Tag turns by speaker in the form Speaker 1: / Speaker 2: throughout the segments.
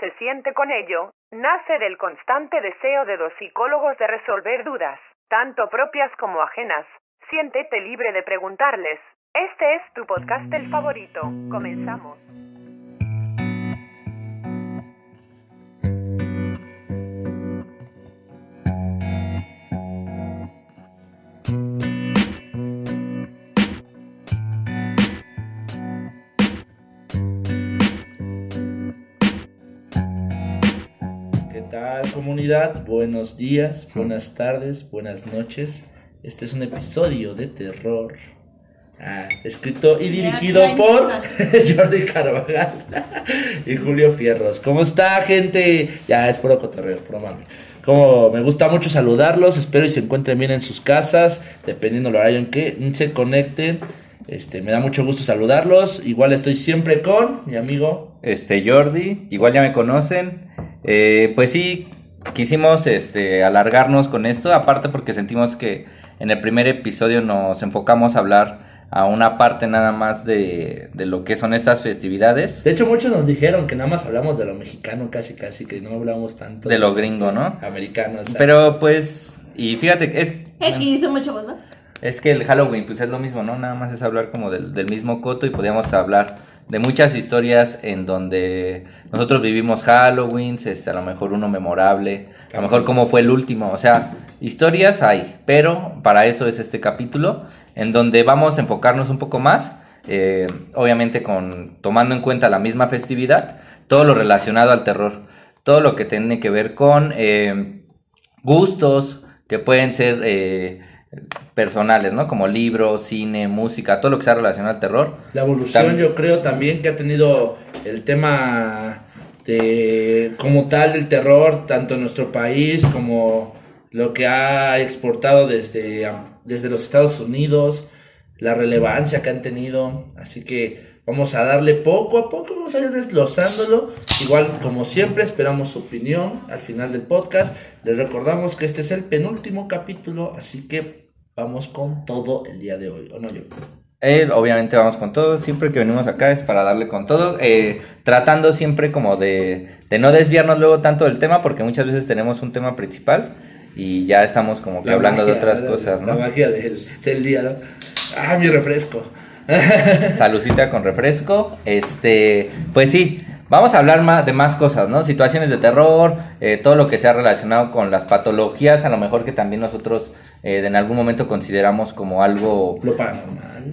Speaker 1: se siente con ello, nace del constante deseo de los psicólogos de resolver dudas, tanto propias como ajenas. Siéntete libre de preguntarles. Este es tu podcast el favorito. Comenzamos.
Speaker 2: Tal comunidad? Buenos días, buenas tardes, buenas noches. Este es un episodio de terror. ah, escrito y dirigido
Speaker 3: Ya,
Speaker 2: por Jordi Carvajal y Julio Fierros. ¿Cómo está, gente? Ya es puro cotorreo, puro mami. Como me gusta mucho saludarlos, espero y se encuentren bien en sus casas, dependiendo del horario en que se conecten. Este, me da mucho gusto saludarlos. Igual estoy siempre con mi amigo
Speaker 4: Este, Jordi, igual ya me conocen. Eh, pues sí, quisimos este, alargarnos con esto, aparte porque sentimos que en el primer episodio nos enfocamos a hablar a una parte nada más de, de lo que son estas festividades,
Speaker 2: De hecho, muchos nos dijeron que nada más hablamos de lo mexicano, casi, casi, que no hablamos tanto
Speaker 4: de lo gringo, ¿no?
Speaker 2: americano. o sea.
Speaker 4: Pero pues, y fíjate que es...
Speaker 3: X, somos chavos, ¿no?
Speaker 4: Es que el Halloween pues es lo mismo, ¿no? Nada más es hablar como del, del mismo coto y podríamos hablar de muchas historias en donde nosotros vivimos Halloween, a lo mejor uno memorable, a lo mejor cómo fue el último, o sea, historias hay, pero para eso es este capítulo en donde vamos a enfocarnos un poco más, eh, obviamente con tomando en cuenta la misma festividad, todo lo relacionado al terror, todo lo que tiene que ver con eh, gustos que pueden ser eh, personales, ¿no? Como libros, cine, música, todo lo que sea relacionado al terror.
Speaker 2: La evolución, yo creo también que ha tenido el tema de como tal del terror, tanto en nuestro país como lo que ha exportado desde, desde los Estados Unidos, la relevancia que han tenido. Así que vamos a darle poco a poco, vamos a ir desglosándolo. Igual, como siempre, esperamos su opinión al final del podcast. Les recordamos que este es el penúltimo capítulo, así que vamos con todo el día de hoy. ¿O no, yo?
Speaker 4: Eh, obviamente vamos con todo, siempre que venimos acá es para darle con todo, eh, tratando siempre como de, de no desviarnos luego tanto del tema, porque muchas veces tenemos un tema principal y ya estamos como que
Speaker 2: La
Speaker 4: hablando de
Speaker 2: magia,
Speaker 4: otras
Speaker 2: la-
Speaker 4: cosas,
Speaker 2: La
Speaker 4: ¿no?
Speaker 2: magia del, del día, ¿no? Ah, mi refresco.
Speaker 4: Salucita con refresco, este, pues sí, vamos a hablar más de más cosas, ¿no? Situaciones de terror, eh, todo lo que sea relacionado con las patologías, a lo mejor que también nosotros eh, en algún momento consideramos como algo
Speaker 2: Lo paranormal.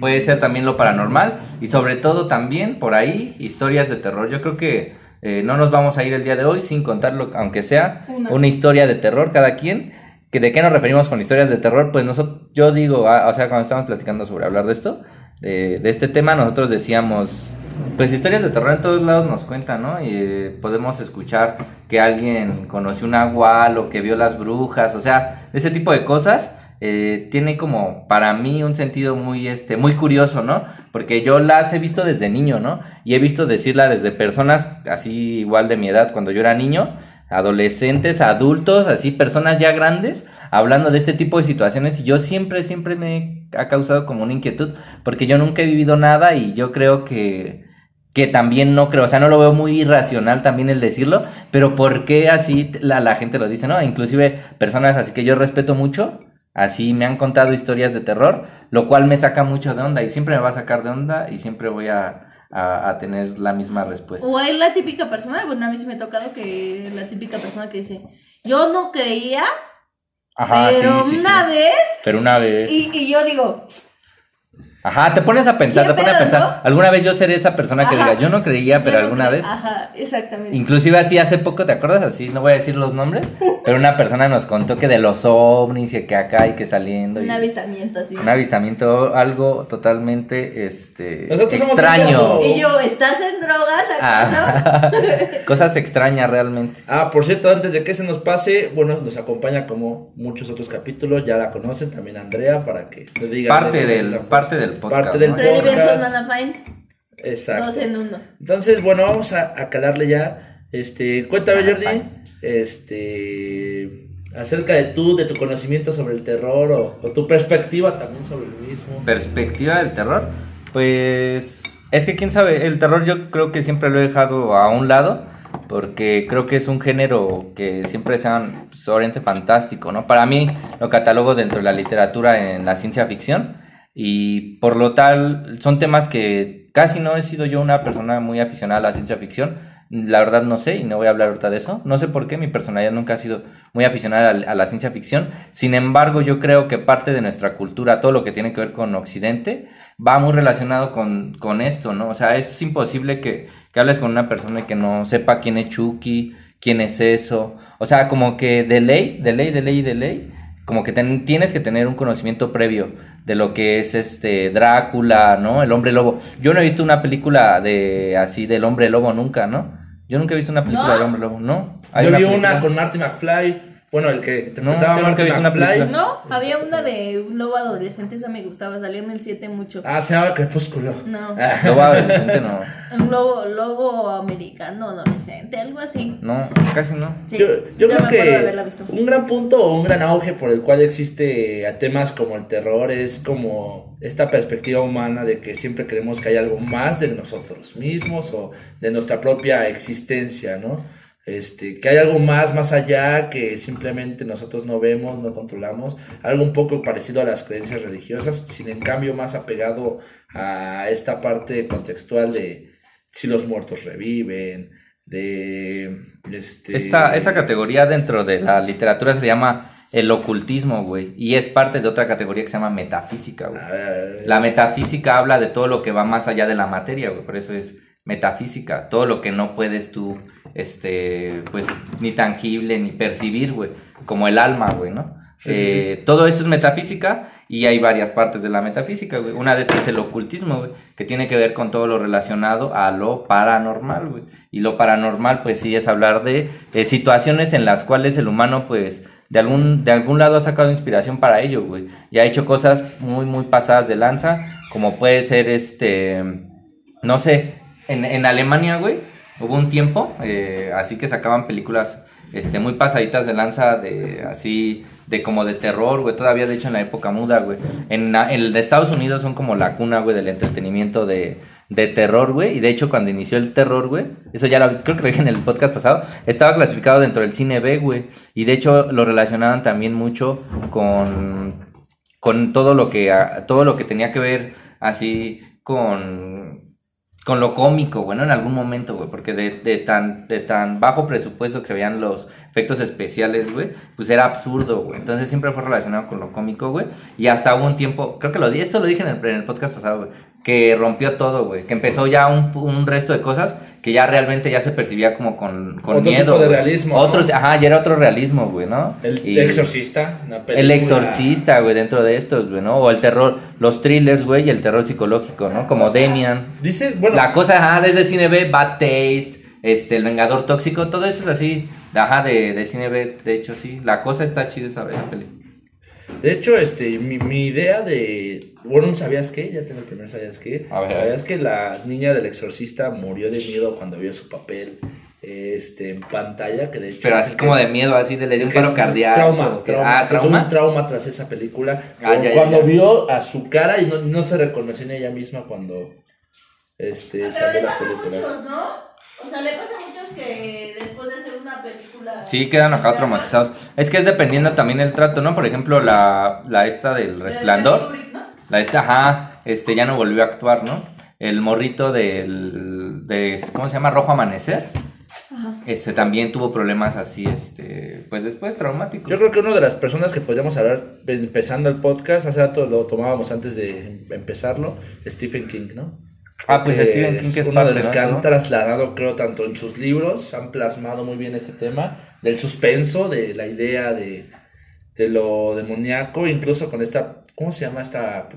Speaker 4: Puede ser también lo paranormal y sobre todo también por ahí historias de terror. Yo creo que eh, no nos vamos a ir el día de hoy sin contarlo, aunque sea
Speaker 3: Una.
Speaker 4: una, historia de terror cada quien. Que ¿De qué nos referimos con historias de terror? Pues nosotros, yo digo, ah, o sea, cuando estamos platicando sobre hablar de esto, de, de este tema, nosotros decíamos, pues historias de terror en todos lados nos cuentan, ¿no? Y eh, podemos escuchar que alguien conoció un agual o que vio las brujas, o sea, ese tipo de cosas eh, tiene como para mí un sentido muy este muy curioso, ¿no? Porque yo las he visto desde niño, ¿no? Y he visto decirla desde personas así igual de mi edad cuando yo era niño, adolescentes, adultos, así personas ya grandes hablando de este tipo de situaciones y yo siempre siempre me ha causado como una inquietud porque yo nunca he vivido nada y yo creo que que también no creo, o sea, no lo veo muy irracional también el decirlo, pero ¿por qué así la, la gente lo dice, no? Inclusive personas así que yo respeto mucho, así me han contado historias de terror, lo cual me saca mucho de onda y siempre me va a sacar de onda y siempre voy a, a- tener la misma respuesta.
Speaker 3: O hay la típica persona, bueno, a mí sí me ha tocado que la típica persona que dice, yo no creía,
Speaker 4: Ajá,
Speaker 3: pero
Speaker 4: sí, sí,
Speaker 3: una
Speaker 4: sí.
Speaker 3: vez,
Speaker 4: Pero una vez.
Speaker 3: y, y yo digo,
Speaker 4: Ajá, te pones a pensar,
Speaker 3: ¿Qué
Speaker 4: te pones a pensar. Alguna vez yo seré esa persona que
Speaker 3: Ajá.
Speaker 4: diga, yo no creía, pero
Speaker 3: no
Speaker 4: alguna vez.
Speaker 3: Ajá, exactamente.
Speaker 4: Inclusive así hace poco, ¿te acuerdas? Así, no voy a decir los nombres, pero una persona nos contó que de los ovnis y que acá y que saliendo.
Speaker 3: Un
Speaker 4: y-
Speaker 3: avistamiento así.
Speaker 4: un avistamiento, algo totalmente, este,
Speaker 2: Nosotros
Speaker 4: extraño.
Speaker 2: enviado-
Speaker 3: Y yo, ¿estás en drogas acaso?
Speaker 4: Ah, cosas extrañas realmente.
Speaker 2: Ah, por cierto, antes de que se nos pase, bueno, nos acompaña como muchos otros capítulos, ya la conocen también Andrea, para que le digan.
Speaker 4: Parte del, parte del podcast.
Speaker 2: Parte del
Speaker 4: ¿no?
Speaker 2: Podcast. Exacto.
Speaker 3: dos en uno.
Speaker 2: Entonces, bueno, vamos a, a calarle ya. Este, cuéntame, Jordi, este, acerca de tú, de tu conocimiento sobre el terror o, o tu perspectiva también sobre el mismo.
Speaker 4: Perspectiva del terror, pues es que quién sabe, el terror yo creo que siempre lo he dejado a un lado, Porque creo que es un género que siempre se han pues, oriente fantástico, ¿no? Para mí lo catalogo dentro de la literatura en la ciencia ficción y por lo tal son temas que casi no he sido yo una persona muy aficionada a la ciencia ficción. La verdad no sé y no voy a hablar ahorita de eso. No sé por qué mi personalidad nunca ha sido muy aficionada a, la ciencia ficción. Sin embargo, yo creo que parte de nuestra cultura, todo lo que tiene que ver con Occidente, va muy relacionado con, con esto, ¿no? O sea, es imposible que, que hables con una persona que no sepa quién es Chucky, quién es eso. O sea, como que de ley, de ley, de ley, de ley, como que ten- tienes que tener un conocimiento previo de lo que es este Drácula, ¿no? El hombre lobo. Yo no he visto una película de así del hombre lobo nunca, ¿no? Yo nunca he visto una película
Speaker 3: ¿No?
Speaker 4: del hombre lobo, ¿no? Hay
Speaker 2: Yo vi
Speaker 4: película?
Speaker 2: una con Marty McFly. Bueno, el que interpretaba
Speaker 4: yo
Speaker 2: a
Speaker 4: nunca he
Speaker 2: Marty
Speaker 4: visto una
Speaker 2: McFly.
Speaker 3: No, había una de un lobo adolescente, esa me gustaba, salió en el 7 mucho.
Speaker 2: Ah, se llama Crepúsculo.
Speaker 3: No.
Speaker 4: Lobo adolescente no.
Speaker 3: Un lobo, lobo americano adolescente, algo así.
Speaker 4: No, casi no.
Speaker 3: Sí,
Speaker 2: yo yo
Speaker 3: me
Speaker 2: creo
Speaker 3: acuerdo de haberla
Speaker 2: que
Speaker 3: visto.
Speaker 2: un gran punto o un gran auge por el cual existe a temas como el terror es como esta perspectiva humana de que siempre creemos que hay algo más de nosotros mismos o de nuestra propia existencia, ¿no? Este, que hay algo más más allá que simplemente nosotros no vemos, no controlamos, algo un poco parecido a las creencias religiosas, sin en cambio más apegado a esta parte contextual de si los muertos reviven, de este
Speaker 4: Esta, esta categoría dentro de la literatura se llama el ocultismo, güey. Y es parte de otra categoría que se llama metafísica, güey.
Speaker 2: A ver, a ver.
Speaker 4: La metafísica habla de todo lo que va más allá de la materia, güey. Por eso es metafísica. Todo lo que no puedes tú, este, pues, ni tangible, ni percibir, güey. Como el alma, güey, ¿no? Eh, Todo eso es metafísica y hay varias partes de la metafísica, güey. Una de estas es el ocultismo, güey, que tiene que ver con todo lo relacionado a lo paranormal, güey. Y lo paranormal, pues sí, es hablar de eh, situaciones en las cuales el humano, pues, de algún, de algún lado ha sacado inspiración para ello, güey. Y ha hecho cosas muy, muy pasadas de lanza, como puede ser este, no sé, en, en Alemania, güey, hubo un tiempo, eh, así que sacaban películas este, muy pasaditas de lanza, de así, de como de terror, güey, todavía de hecho en la época muda, güey. En, el de Estados Unidos son como la cuna, güey, del entretenimiento de, de terror, güey. Y de hecho cuando inició el terror, güey, eso ya lo creo que lo dije en el podcast pasado, estaba clasificado dentro del cine B, güey. Y de hecho lo relacionaban también mucho con con todo lo que todo lo que tenía que ver así con con lo cómico, bueno, en algún momento, güey, porque de, de tan de tan bajo presupuesto que se veían los efectos especiales, güey, pues era absurdo, güey. Entonces siempre fue relacionado con lo cómico, güey. Y hasta hubo un tiempo, creo que lo di, esto lo dije en el, en el podcast pasado, güey, que rompió todo, güey, que empezó ya un, un resto de cosas que ya realmente ya se percibía como con, con
Speaker 2: Otro
Speaker 4: miedo.
Speaker 2: tipo de realismo,
Speaker 4: Otro,
Speaker 2: ¿no?
Speaker 4: ajá, ya era otro realismo, güey, ¿no?
Speaker 2: El
Speaker 4: Y-
Speaker 2: exorcista, una
Speaker 4: el
Speaker 2: película.
Speaker 4: exorcista, güey, dentro de estos, güey, ¿no? O el terror, los thrillers, güey, y el terror psicológico, ¿no? Como Demian.
Speaker 2: Dice, bueno,
Speaker 4: La cosa, ajá, desde cine B, Bad Taste, este, El Vengador Tóxico, todo eso es así, ajá, de, de cine B, de hecho, sí. La cosa está chida esa, esa peli.
Speaker 2: De hecho, este, mi, mi idea de, bueno, ¿sabías qué? Ya tengo el primer ¿sabías qué?
Speaker 4: A ver,
Speaker 2: ¿Sabías que la niña del exorcista murió de miedo cuando vio su papel, este, en pantalla? Que de hecho
Speaker 4: Pero así
Speaker 2: que-
Speaker 4: como de miedo, así de le dio un paro cardíaco.
Speaker 2: Trauma,
Speaker 4: que-
Speaker 2: trauma,
Speaker 4: ah,
Speaker 2: tuvo un
Speaker 4: trauma.
Speaker 2: trauma tras esa película.
Speaker 4: Ah, ya,
Speaker 2: cuando
Speaker 4: ya.
Speaker 2: vio a su cara y no, no se reconoció en ella misma cuando este, salió la película.
Speaker 3: muchos, ¿no? O sea, le pasa a muchos que después de hacer una película.
Speaker 4: Sí, quedan acá traumatizados. Es que es dependiendo también el trato, ¿no? Por ejemplo, la, la esta del resplandor.
Speaker 3: Kubrick, ¿no?
Speaker 4: La esta, ajá, este ya no volvió a actuar, ¿no? El morrito del, de, ¿cómo se llama? Rojo Amanecer. Este también tuvo problemas así, este, pues después traumáticos.
Speaker 2: Yo creo que una de las personas que podríamos hablar empezando el podcast, hace rato lo tomábamos antes de empezarlo, Stephen King, ¿no?
Speaker 4: Ah, pues
Speaker 2: que
Speaker 4: Stephen King que es
Speaker 2: uno de los
Speaker 4: ¿no?
Speaker 2: que han trasladado, creo, tanto en sus libros, han plasmado muy bien este tema del suspenso, de la idea de, de lo demoníaco, incluso con esta, ¿cómo se llama esta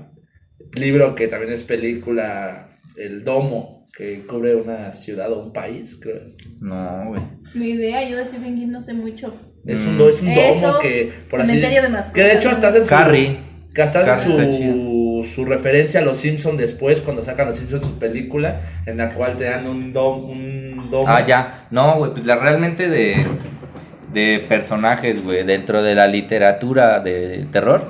Speaker 2: libro que también es película, El Domo, que cubre una ciudad o un país, creo.
Speaker 4: No, güey.
Speaker 3: Mi idea, yo de Stephen King no sé mucho.
Speaker 2: Es
Speaker 4: Mm.
Speaker 2: un, es un
Speaker 3: Eso,
Speaker 2: domo que, por así
Speaker 3: Cementerio de Mascotas.
Speaker 2: Que de hecho hasta hacen su,
Speaker 4: Carrie.
Speaker 2: que
Speaker 4: está
Speaker 2: su, su referencia a los Simpsons después, cuando sacan los Simpsons su película, en la cual te dan un, dom, un domo.
Speaker 4: Ah, ya. No, güey, pues la realmente de, de personajes, güey, dentro de la literatura de terror,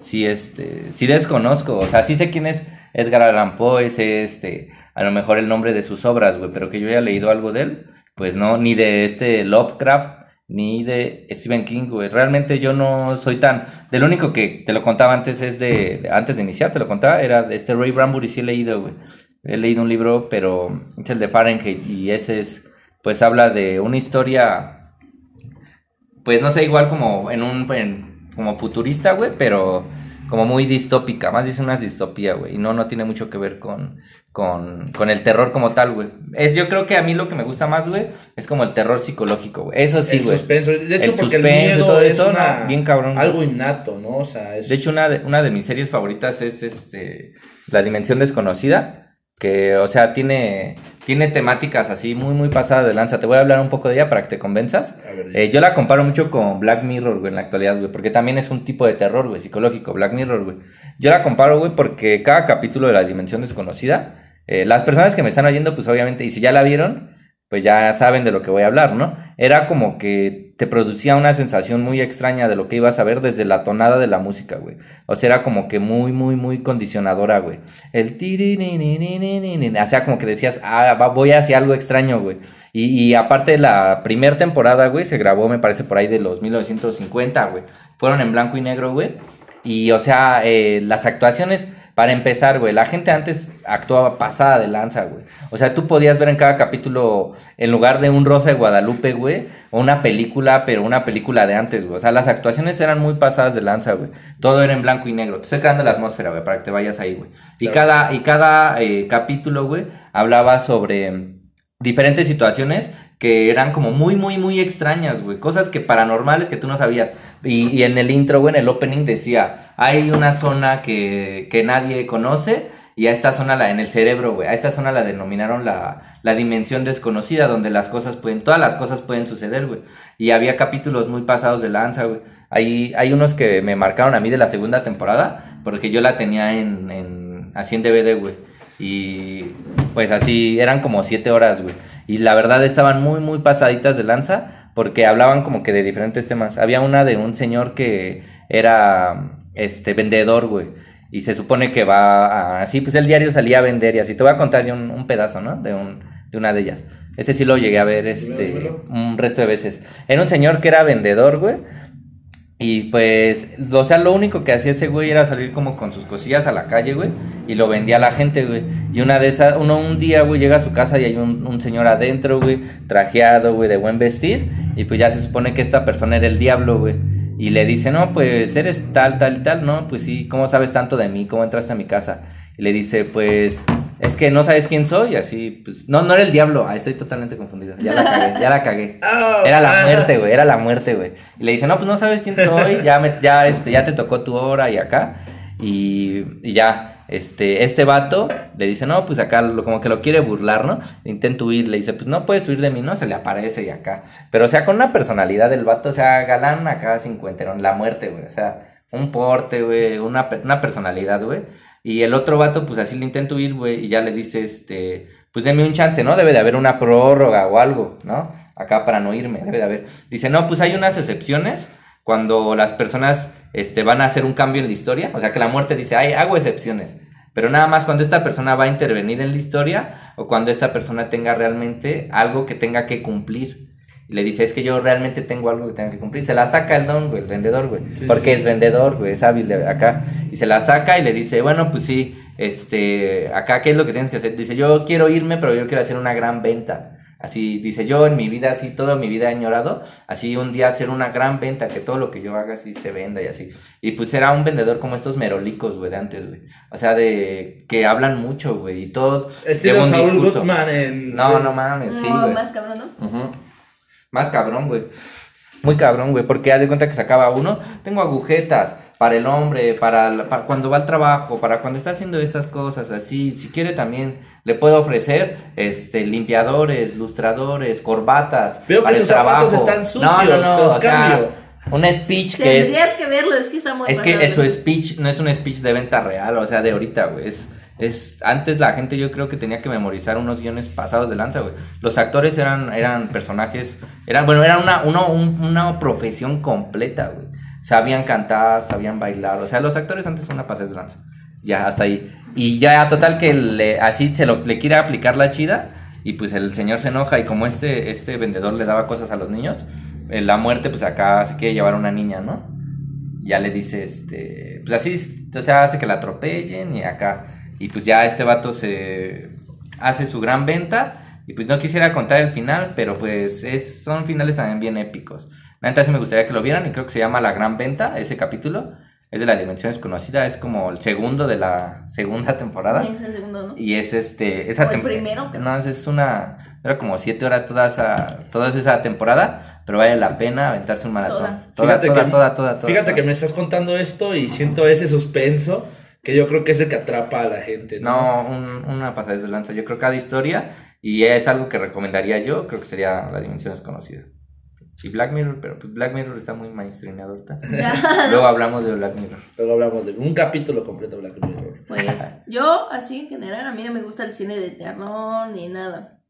Speaker 4: sí, este, sí desconozco. O sea, sí sé quién es Edgar Allan Poe, sé, este, a lo mejor el nombre de sus obras, güey, pero que yo haya leído algo de él, pues no, ni de este Lovecraft, ni de Stephen King, güey. Realmente yo no soy tan... Del único que te lo contaba antes es de... antes de iniciar, te lo contaba, era de este Ray Bradbury, sí he leído, güey. He leído un libro, pero es el de Fahrenheit y ese es, pues habla de una historia, pues no sé, igual como en un, en- como futurista, güey, pero como muy distópica, más dice una distopía, güey, y no, no tiene mucho que ver con, con, con el terror como tal, güey. Es, yo creo que a mí lo que me gusta más, güey, es como el terror psicológico, güey. Eso sí,
Speaker 2: el
Speaker 4: güey.
Speaker 2: suspenso. De hecho,
Speaker 4: El
Speaker 2: porque el
Speaker 4: suspenso y
Speaker 2: miedo
Speaker 4: todo
Speaker 2: es
Speaker 4: eso,
Speaker 2: una-
Speaker 4: no, bien cabrón,
Speaker 2: algo innato, ¿no? O sea, es...
Speaker 4: De hecho, una de, una de mis series favoritas es este La Dimensión Desconocida, que, o sea, tiene, tiene temáticas así muy, muy pasadas de lanza. Te voy a hablar un poco de ella para que te convenzas.
Speaker 2: Ver,
Speaker 4: Eh, yo la comparo mucho con Black Mirror, güey, en la actualidad, güey, porque también es un tipo de terror, güey, psicológico, Black Mirror, güey. Yo la comparo, güey, porque cada capítulo de La Dimensión Desconocida, eh, las personas que me están oyendo, pues obviamente, y si ya la vieron, pues ya saben de lo que voy a hablar, ¿no? Era como que te producía una sensación muy extraña de lo que ibas a ver desde la tonada de la música, güey. O sea, era como que muy, muy, muy condicionadora, güey. El tirininininininin, o sea, como que decías, ah, voy hacia algo extraño, güey. Y, y aparte la primera temporada, güey, se grabó, me parece, por ahí de los 1950, güey. Fueron en blanco y negro, güey. Y, o sea, eh, las actuaciones, para empezar, güey, la gente antes actuaba pasada de lanza, güey. O sea, tú podías ver en cada capítulo, en lugar de un Rosa de Guadalupe, güey, o una película, pero una película de antes, güey. O sea, las actuaciones eran muy pasadas de lanza, güey. Todo era en blanco y negro. Te estoy creando la atmósfera, güey, para que te vayas ahí, güey. Y
Speaker 2: Claro.
Speaker 4: cada, y cada eh, capítulo, güey, hablaba sobre diferentes situaciones que eran como muy, muy, muy extrañas, güey. Cosas que paranormales que tú no sabías. Y, y en el intro, güey, en el opening decía, hay una zona que, que nadie conoce y a esta zona, la, en el cerebro, güey, a esta zona la denominaron la, la dimensión desconocida, donde las cosas pueden, todas las cosas pueden suceder, güey. Y había capítulos muy pasados de lanza, güey. Hay, hay unos que me marcaron a mí de la segunda temporada, porque yo la tenía en, en así en DVD, güey. Y pues así, eran como siete horas, güey. Y la verdad estaban muy, muy pasaditas de lanza, porque hablaban como que de diferentes temas. Había una de un señor que era, este, vendedor, güey. Y se supone que va a, así, pues el diario salía a vender y así. Te voy a contar yo un, un pedazo, ¿no? De, un, de una de ellas. Este sí lo llegué a ver, este, un resto de veces. Era un señor que era vendedor, güey. Y pues, o sea, lo único que hacía ese güey era salir como con sus cosillas a la calle, güey, y lo vendía a la gente, güey. Y una de esas, uno un día, güey, llega a su casa y hay un, un señor adentro, güey, trajeado, güey, de buen vestir, y pues ya se supone que esta persona era el diablo, güey. Y le dice, no, pues eres tal, tal y tal, no, pues sí, ¿cómo sabes tanto de mí? ¿Cómo entraste a mi casa? Y le dice, pues, es que no sabes quién soy, así, pues, no, no era el diablo, ah, estoy totalmente confundido, ya la cagué, ya la cagué.
Speaker 2: Ah,
Speaker 4: Era la muerte, güey, era la muerte, güey. Y le dice, no, pues no sabes quién soy, ya, me, ya, este, ya te tocó tu hora y acá. Y, y ya, este, este vato le dice, no, pues acá lo- como que lo quiere burlar, ¿no? Intenta huir, le dice, pues no puedes huir de mí, ¿no? Se le aparece y acá. Pero, o sea, con una personalidad del vato, o sea, galán acá cincuenterón, la muerte, güey. O sea, un porte, güey, una, una personalidad, güey. Y el otro vato, pues así le intenta huir, güey, y ya le dice, este, pues deme un chance, ¿no? Debe de haber una prórroga o algo, ¿no? Acá para no irme, debe de haber. Dice, no, pues hay unas excepciones cuando las personas este, van a hacer un cambio en la historia. O sea, que la muerte dice, ay, hago excepciones. Pero nada más cuando esta persona va a intervenir en la historia o cuando esta persona tenga realmente algo que tenga que cumplir. Y le dice, es que yo realmente tengo algo que tengo que cumplir. Se la saca el don, güey, el vendedor, güey.
Speaker 2: Sí,
Speaker 4: porque
Speaker 2: sí.
Speaker 4: es vendedor, güey, es hábil de acá. Y se la saca y le dice, bueno, pues sí, este, acá, ¿qué es lo que tienes que hacer? Dice, yo quiero irme, pero yo quiero hacer una gran venta. Así, dice, yo en mi vida, así, toda mi vida he añorado, así un día hacer una gran venta, que todo lo que yo haga así se venda y así. Y pues era un vendedor como estos merolicos, güey, de antes, güey. O sea, de que hablan mucho, güey, y todo.
Speaker 2: Estilo
Speaker 4: discurso.
Speaker 2: Goodman en...
Speaker 4: No, no mames, sí, güey.
Speaker 3: más cabrón, ¿no?
Speaker 4: Ujú. Más cabrón, güey. Muy cabrón, güey, porque haz de cuenta que sacaba uno, tengo agujetas para el hombre, para, la- para cuando va al trabajo, para cuando está haciendo estas cosas, así, si quiere también le puedo ofrecer este limpiadores, lustradores, corbatas.
Speaker 2: Veo que
Speaker 4: para el
Speaker 2: tus zapatos
Speaker 4: trabajo.
Speaker 2: están sucios, te los
Speaker 4: o sea,
Speaker 2: cambio.
Speaker 4: un speech que es
Speaker 3: Tendrías que verlo, es que está muy
Speaker 4: es que es su speech no es un speech de venta real, o sea, de ahorita, güey. Es, es, antes la gente yo creo que tenía que memorizar unos guiones pasados de lanza, güey. Los actores eran, eran personajes, eran, bueno, era una, uno- un- una profesión completa, güey. Sabían cantar, sabían bailar, o sea, los actores antes son una pasada de lanza. Ya, hasta ahí. Y ya, total que le, así se lo, le quiere aplicar la chida. y pues el señor se enoja y como este, este vendedor le daba cosas a los niños, eh, la muerte pues acá se quiere llevar a una niña, ¿no? Ya le dice, este, pues así, o sea, hace que la atropellen y acá, y pues ya este vato se hace su gran venta y pues no quisiera contar el final, pero pues es, son finales también bien épicos. Sí me gustaría que lo vieran y creo que se llama La Gran Venta, ese capítulo. Es de la dimensión desconocida, es como el segundo de la segunda temporada.
Speaker 3: Sí, es el segundo, ¿no?
Speaker 4: Y es este. Esa
Speaker 3: O el primero.
Speaker 4: No, es- es una. Era como siete horas toda esa, toda esa temporada, pero vale la pena aventarse un maratón.
Speaker 3: Toda.
Speaker 4: Toda,
Speaker 2: Fíjate
Speaker 4: toda,
Speaker 2: que-
Speaker 4: toda, toda, toda,
Speaker 2: Fíjate
Speaker 4: toda.
Speaker 2: que me estás contando esto y siento ese suspenso que yo creo que es el que atrapa a la gente. No,
Speaker 4: No, un- una pasada de lanza. Yo creo que cada historia, y es algo que recomendaría yo, creo que sería La Dimensión Desconocida. Y Black Mirror, pero pues Black Mirror está muy mainstreamado ahorita. Luego hablamos de Black Mirror.
Speaker 2: Luego hablamos de un capítulo completo de Black Mirror.
Speaker 3: Pues yo, así en general, a mí no me gusta el cine de terror ni nada.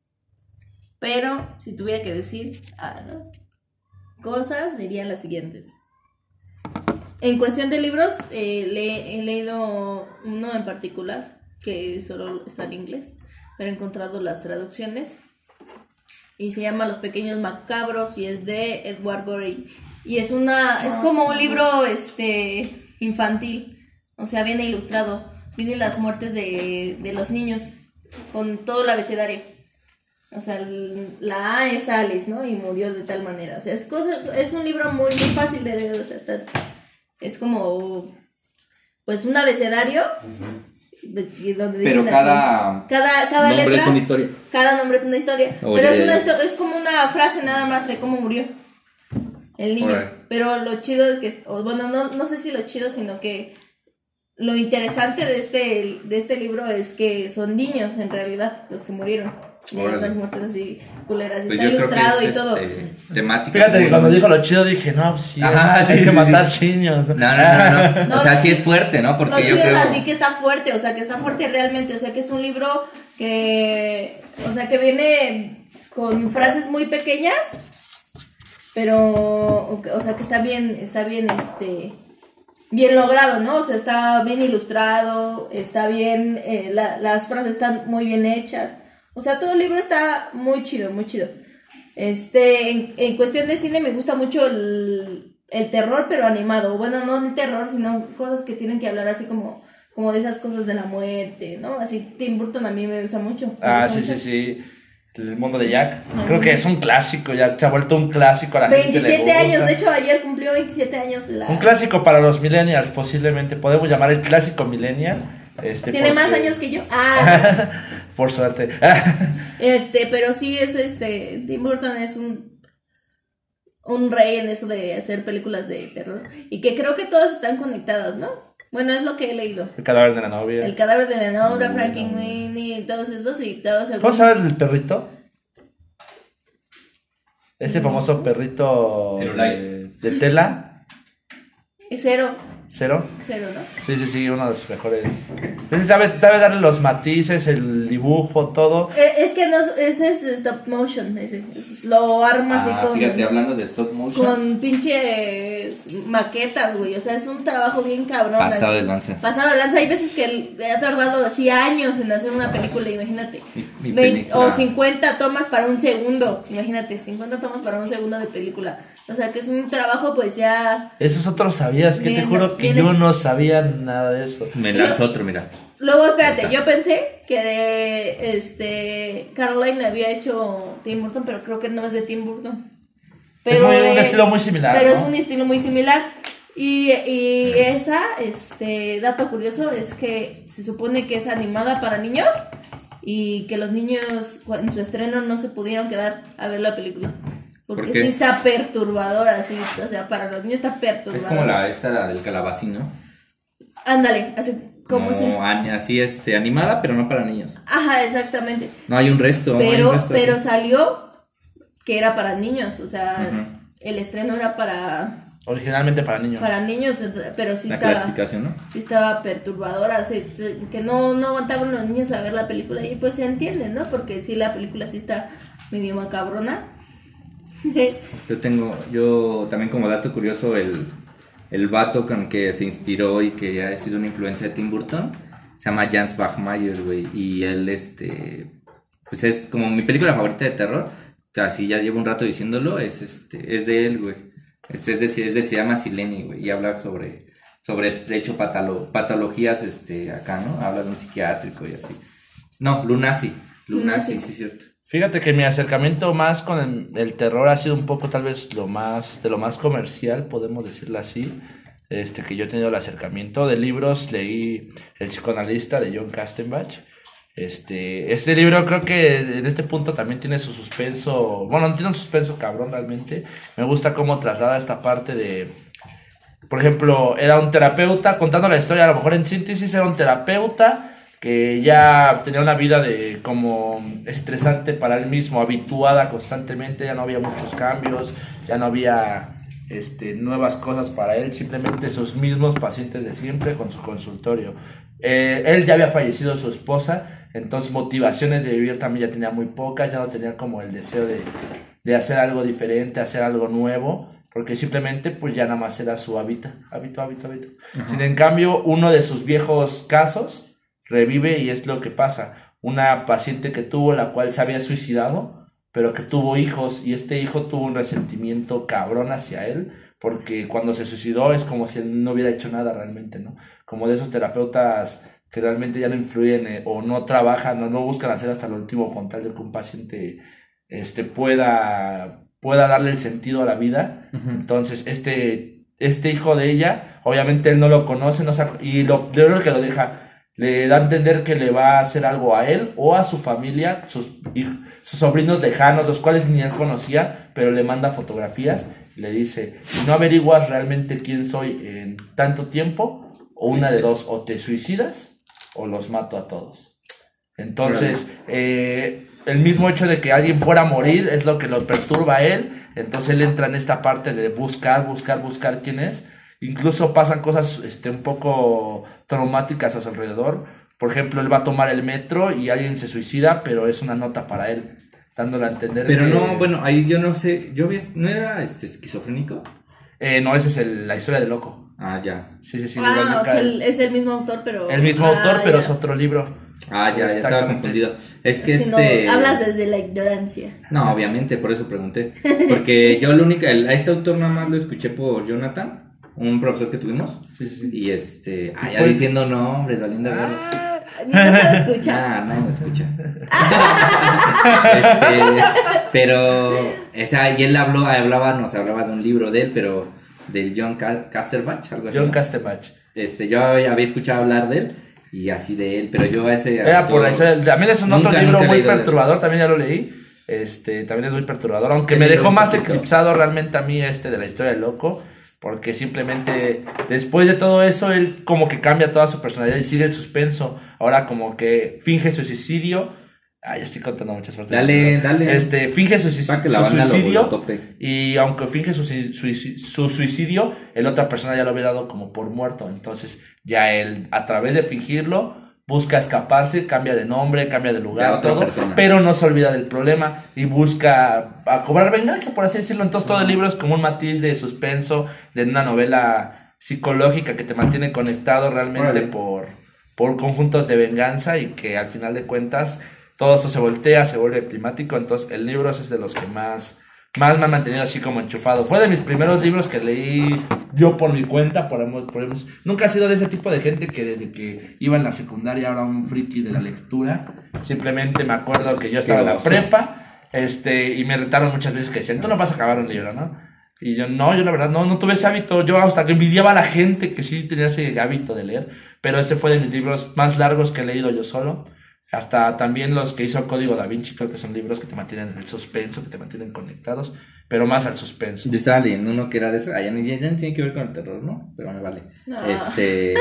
Speaker 3: Pero si tuviera que decir ah, ¿no? cosas, diría las siguientes. En cuestión de libros, eh, le- he leído uno en particular que solo está en inglés, pero he encontrado las traducciones. Y se llama Los Pequeños Macabros y es de Edward Gorey. Y es una, es como un libro este infantil. O sea, viene ilustrado. Vienen las muertes de, de los niños con todo el abecedario. O sea, la A es Alice, ¿no? Y murió de tal manera. O sea, es, cosas, es un libro muy, muy fácil de leer. O sea, está- es como, pues, un abecedario. de- de donde
Speaker 4: Pero
Speaker 3: dicen
Speaker 4: cada
Speaker 3: así. cada, cada
Speaker 4: nombre
Speaker 3: letra.
Speaker 4: es una historia.
Speaker 3: Cada nombre es una historia.
Speaker 4: Oye.
Speaker 3: Pero es, una, es como una frase nada más de cómo murió el niño. Pero lo chido es que, bueno, no, no sé si lo chido, sino que lo interesante de este, de este libro es que son niños en realidad los que murieron. Y hay
Speaker 4: Órale.
Speaker 3: unas muertes así culeras. y
Speaker 4: Pues
Speaker 3: está ilustrado
Speaker 4: es,
Speaker 3: y todo.
Speaker 4: este, temática.
Speaker 2: Fíjate cuando dijo lo chido dije, no, pues sí,
Speaker 4: Ajá,
Speaker 2: hay
Speaker 4: sí,
Speaker 2: que
Speaker 4: sí, sí.
Speaker 2: matar niños.
Speaker 4: No, no, no, no.
Speaker 3: No,
Speaker 4: o sea,
Speaker 3: lo
Speaker 4: sí es fuerte, ¿no?
Speaker 3: Lo
Speaker 4: Porque yo
Speaker 3: chido
Speaker 4: creo.
Speaker 3: es así que está fuerte, o sea, que está fuerte realmente, o sea, que es un libro que, o sea, que viene con frases muy pequeñas, pero, o sea, que está bien, está bien, este, bien logrado, ¿no? O sea, está bien ilustrado, está bien, eh, la- las frases están muy bien hechas, o sea, todo el libro está muy chido, muy chido. Este, en, en cuestión de cine me gusta mucho el, el terror, pero animado. Bueno, no el terror, sino cosas que tienen que hablar así como, como de esas cosas de la muerte, ¿no? Así Tim Burton a mí me gusta mucho. me
Speaker 2: Ah,
Speaker 3: gusta
Speaker 2: sí, sí,
Speaker 3: mucho.
Speaker 2: sí. El mundo de Jack. Creo que es un clásico, ya se ha vuelto un clásico a la gente. le
Speaker 3: 27
Speaker 2: gusta.
Speaker 3: años, de hecho ayer cumplió 27 años la...
Speaker 2: Un clásico para los millennials, posiblemente. Podemos llamar el clásico millennial. Este,
Speaker 3: Tiene más
Speaker 2: porque-
Speaker 3: años que yo. Ah,
Speaker 2: Por suerte.
Speaker 3: este, pero sí es este, Tim Burton es un un rey en eso de hacer películas de terror y que creo que todas están conectadas, ¿no? Bueno, es lo que he leído.
Speaker 2: el cadáver de la novia.
Speaker 3: El cadáver de la Nora, Frankenweenie, todos esos y todos el
Speaker 2: ¿Cómo se llama el perrito? Ese famoso perrito de, de tela.
Speaker 3: Es cero,
Speaker 2: Cero.
Speaker 3: cero, ¿no?
Speaker 2: Sí, sí, sí, uno de los mejores. Ese sabe, sabe darle los matices, el dibujo, todo.
Speaker 3: Eh, Es que no, es- ese es stop motion, ese. es- Lo arma así
Speaker 4: Ah,
Speaker 3: con,
Speaker 4: fíjate, hablando de stop motion.
Speaker 3: con pinches maquetas, güey. O sea, es un trabajo bien cabrón.
Speaker 4: Pasado
Speaker 3: así.
Speaker 4: de lanza.
Speaker 3: Pasado de lanza. Hay veces que ha tardado así años en hacer una película, imagínate.
Speaker 4: Mi- mi
Speaker 3: Veinte-
Speaker 4: película.
Speaker 3: o 50 tomas para un segundo, imagínate, 50 tomas para un segundo de película. O sea, que es un trabajo pues ya...
Speaker 2: Esos otros sabías, que te juro que yo
Speaker 3: hecho.
Speaker 2: no sabía nada de eso.
Speaker 4: Me lanzó otro, mira.
Speaker 3: Luego, espérate, yo pensé que este Caroline le había hecho Tim Burton, pero creo que no es de Tim Burton.
Speaker 2: Es muy- un estilo muy similar,
Speaker 3: Pero
Speaker 2: ¿no?
Speaker 3: es un estilo muy similar. Y, y esa, este, dato curioso, es que se supone que es animada para niños y que los niños en su estreno no se pudieron quedar a ver la película. Porque sí está perturbadora, sí, o sea, para los niños está
Speaker 4: Es
Speaker 3: perturbadora.
Speaker 4: como la esta la del calabacín, ¿no?
Speaker 3: Ándale, así como
Speaker 4: Como
Speaker 3: si...
Speaker 4: así este animada, pero no para niños.
Speaker 3: Ajá, exactamente.
Speaker 4: No hay un resto. un
Speaker 3: Pero,
Speaker 4: resto
Speaker 3: pero
Speaker 4: así.
Speaker 3: salió que era para niños, o sea, el estreno era para,
Speaker 2: Originalmente para niños.
Speaker 3: para niños, pero sí
Speaker 4: la
Speaker 3: estaba,
Speaker 4: clasificación, ¿no?
Speaker 3: sí estaba perturbadora, se- que no, no aguantaban los niños a ver la película y pues se entiende, ¿no? Porque sí, la película sí está medio macabrona.
Speaker 4: Yo tengo, yo también como dato curioso, el, el vato con que se inspiró y que ha sido una influencia de Tim Burton, se llama Jans Bachmayer, güey, y él, este, pues es como mi película favorita de terror. O sea, sí, ya llevo un rato diciéndolo, es este, es de él, güey. Este es de, es de se llama Sileni, güey, y habla sobre, sobre, de hecho, patalo- patologías, este, acá, ¿no? Habla de un psiquiátrico y así. No, Lunacy. Lunacy,
Speaker 3: Lunacy.
Speaker 4: sí, es cierto.
Speaker 2: Fíjate que mi acercamiento más con el, terror ha sido un poco tal vez lo más, de lo más comercial, podemos decirlo así. Este, que yo he tenido el acercamiento de libros, leí El psicoanalista de John Castenbach. Este, este libro creo que en este punto también tiene su suspenso, bueno, no tiene un suspenso cabrón realmente. Me gusta cómo traslada esta parte de, por ejemplo, era un terapeuta, contando la historia, a lo mejor en síntesis, era un terapeuta que ya tenía una vida de como estresante para él mismo, habituada constantemente, ya no había muchos cambios, ya no había este, nuevas cosas para él, simplemente sus mismos pacientes de siempre con su consultorio. Eh, él ya había fallecido su esposa, entonces motivaciones de vivir también ya tenía muy pocas, ya no tenía como el deseo de, de hacer algo diferente, hacer algo nuevo, porque simplemente pues ya nada más era su hábitat, hábito, hábito, hábito. Sin en cambio, uno de sus viejos casos revive y es lo que pasa. Una paciente que tuvo, la cual se había suicidado, pero que tuvo hijos y este hijo tuvo un resentimiento cabrón hacia él, porque cuando se suicidó es como si él no hubiera hecho nada realmente, ¿no? Como de esos terapeutas que realmente ya no influyen eh, o no trabajan o no buscan hacer hasta lo último con tal de que un paciente este, pueda, pueda darle el sentido a la vida. Entonces, este, este hijo de ella, obviamente él no lo conoce, no sabe- y lo primero que lo deja, le da a entender que le va a hacer algo a él o a su familia, sus, sobrinos lejanos, los cuales ni él conocía, pero le manda fotografías, y le dice, si no averiguas realmente quién soy en tanto tiempo, o una de dos, o te suicidas o los mato a todos. Entonces, eh, el mismo hecho de que alguien fuera a morir es lo que lo perturba a él. Entonces él entra en esta parte de buscar, buscar, buscar quién es. Incluso pasan cosas este, un poco traumáticas a su alrededor. Por ejemplo, él va a tomar el metro y alguien se suicida, pero es una nota para él, dándole a entender
Speaker 4: Pero
Speaker 2: que-
Speaker 4: no, bueno, ahí yo no sé, yo vi, ¿no era este esquizofrénico?
Speaker 2: Eh, no, esa es el- la historia de loco.
Speaker 4: Ah, ya.
Speaker 2: Sí, sí, sí.
Speaker 3: ah, o sea, el- es el mismo autor, pero.
Speaker 2: el mismo
Speaker 3: Ah,
Speaker 2: autor, pero es otro libro.
Speaker 4: Ah, ya, ya estaba confundido. Es que
Speaker 3: Es que
Speaker 4: este...
Speaker 3: no, hablas desde la ignorancia.
Speaker 4: No, obviamente, por eso pregunté. Porque yo lo único, el- a este autor nada más lo escuché por Jonathan, un profesor que tuvimos.
Speaker 2: Sí, sí, sí.
Speaker 4: Y este, ah, ya
Speaker 2: Fue-
Speaker 4: diciendo nombres, valiendo verga.
Speaker 3: Ah, ni no se escucha.
Speaker 4: Ah, nadie me escucha. Este, pero, o sea, y él habló, hablaba, nos hablaba de un libro de él, pero del John Ca- Casterbach, algo así.
Speaker 2: John
Speaker 4: ¿no?
Speaker 2: Castebach.
Speaker 4: Este, yo había escuchado hablar de él y así de él, pero yo a ese.
Speaker 2: Era por eso. También es un otro libro muy
Speaker 4: de-
Speaker 2: perturbador, también ya lo leí. Este, también es muy perturbador, aunque me dejó más eclipsado realmente a mí este de la historia del loco, porque simplemente después de todo eso él como que cambia toda su personalidad y sigue el suspenso. Ahora como que finge su suicidio. Ay, ya estoy contando muchas suertes.
Speaker 4: Dale, dale.
Speaker 2: Este, finge su,
Speaker 4: que la
Speaker 2: su
Speaker 4: banda lo-
Speaker 2: suicidio.
Speaker 4: lo.
Speaker 2: Y aunque finge su, su suicidio, el otra persona ya lo había dado como por muerto. Entonces, ya él, a través de fingirlo, busca escaparse, cambia de nombre, cambia de lugar, todo,
Speaker 4: persona.
Speaker 2: pero no se olvida del problema y busca a cobrar venganza, por así decirlo. Entonces, todo el libro es como un matiz de suspenso, de una novela psicológica que te mantiene conectado realmente por, por conjuntos de venganza y que al final de cuentas todo eso se voltea, se vuelve climático. Entonces, el libro es de los que más, más me ha mantenido así como enchufado. Fue de mis primeros libros que leí yo por mi cuenta. Por, por Nunca he sido de ese tipo de gente que desde que iba en la secundaria era un friki de la lectura. Simplemente me acuerdo que yo estaba en la prepa este, y me retaron muchas veces que decían, tú no vas a acabar un libro, ¿no? Y yo, no, yo la verdad no, no tuve ese hábito. Yo hasta que envidiaba a la gente que sí tenía ese hábito de leer. Pero este fue de mis libros más largos que he leído yo solo. Hasta también los que hizo Código Da Vinci, creo que son libros que te mantienen en el suspenso, que te mantienen conectados, pero más al suspenso.
Speaker 4: Yo estaba leyendo uno que era de eso, ya, ni- ya no tiene que ver con el terror, ¿no? Pero me vale.
Speaker 3: No.
Speaker 4: Este,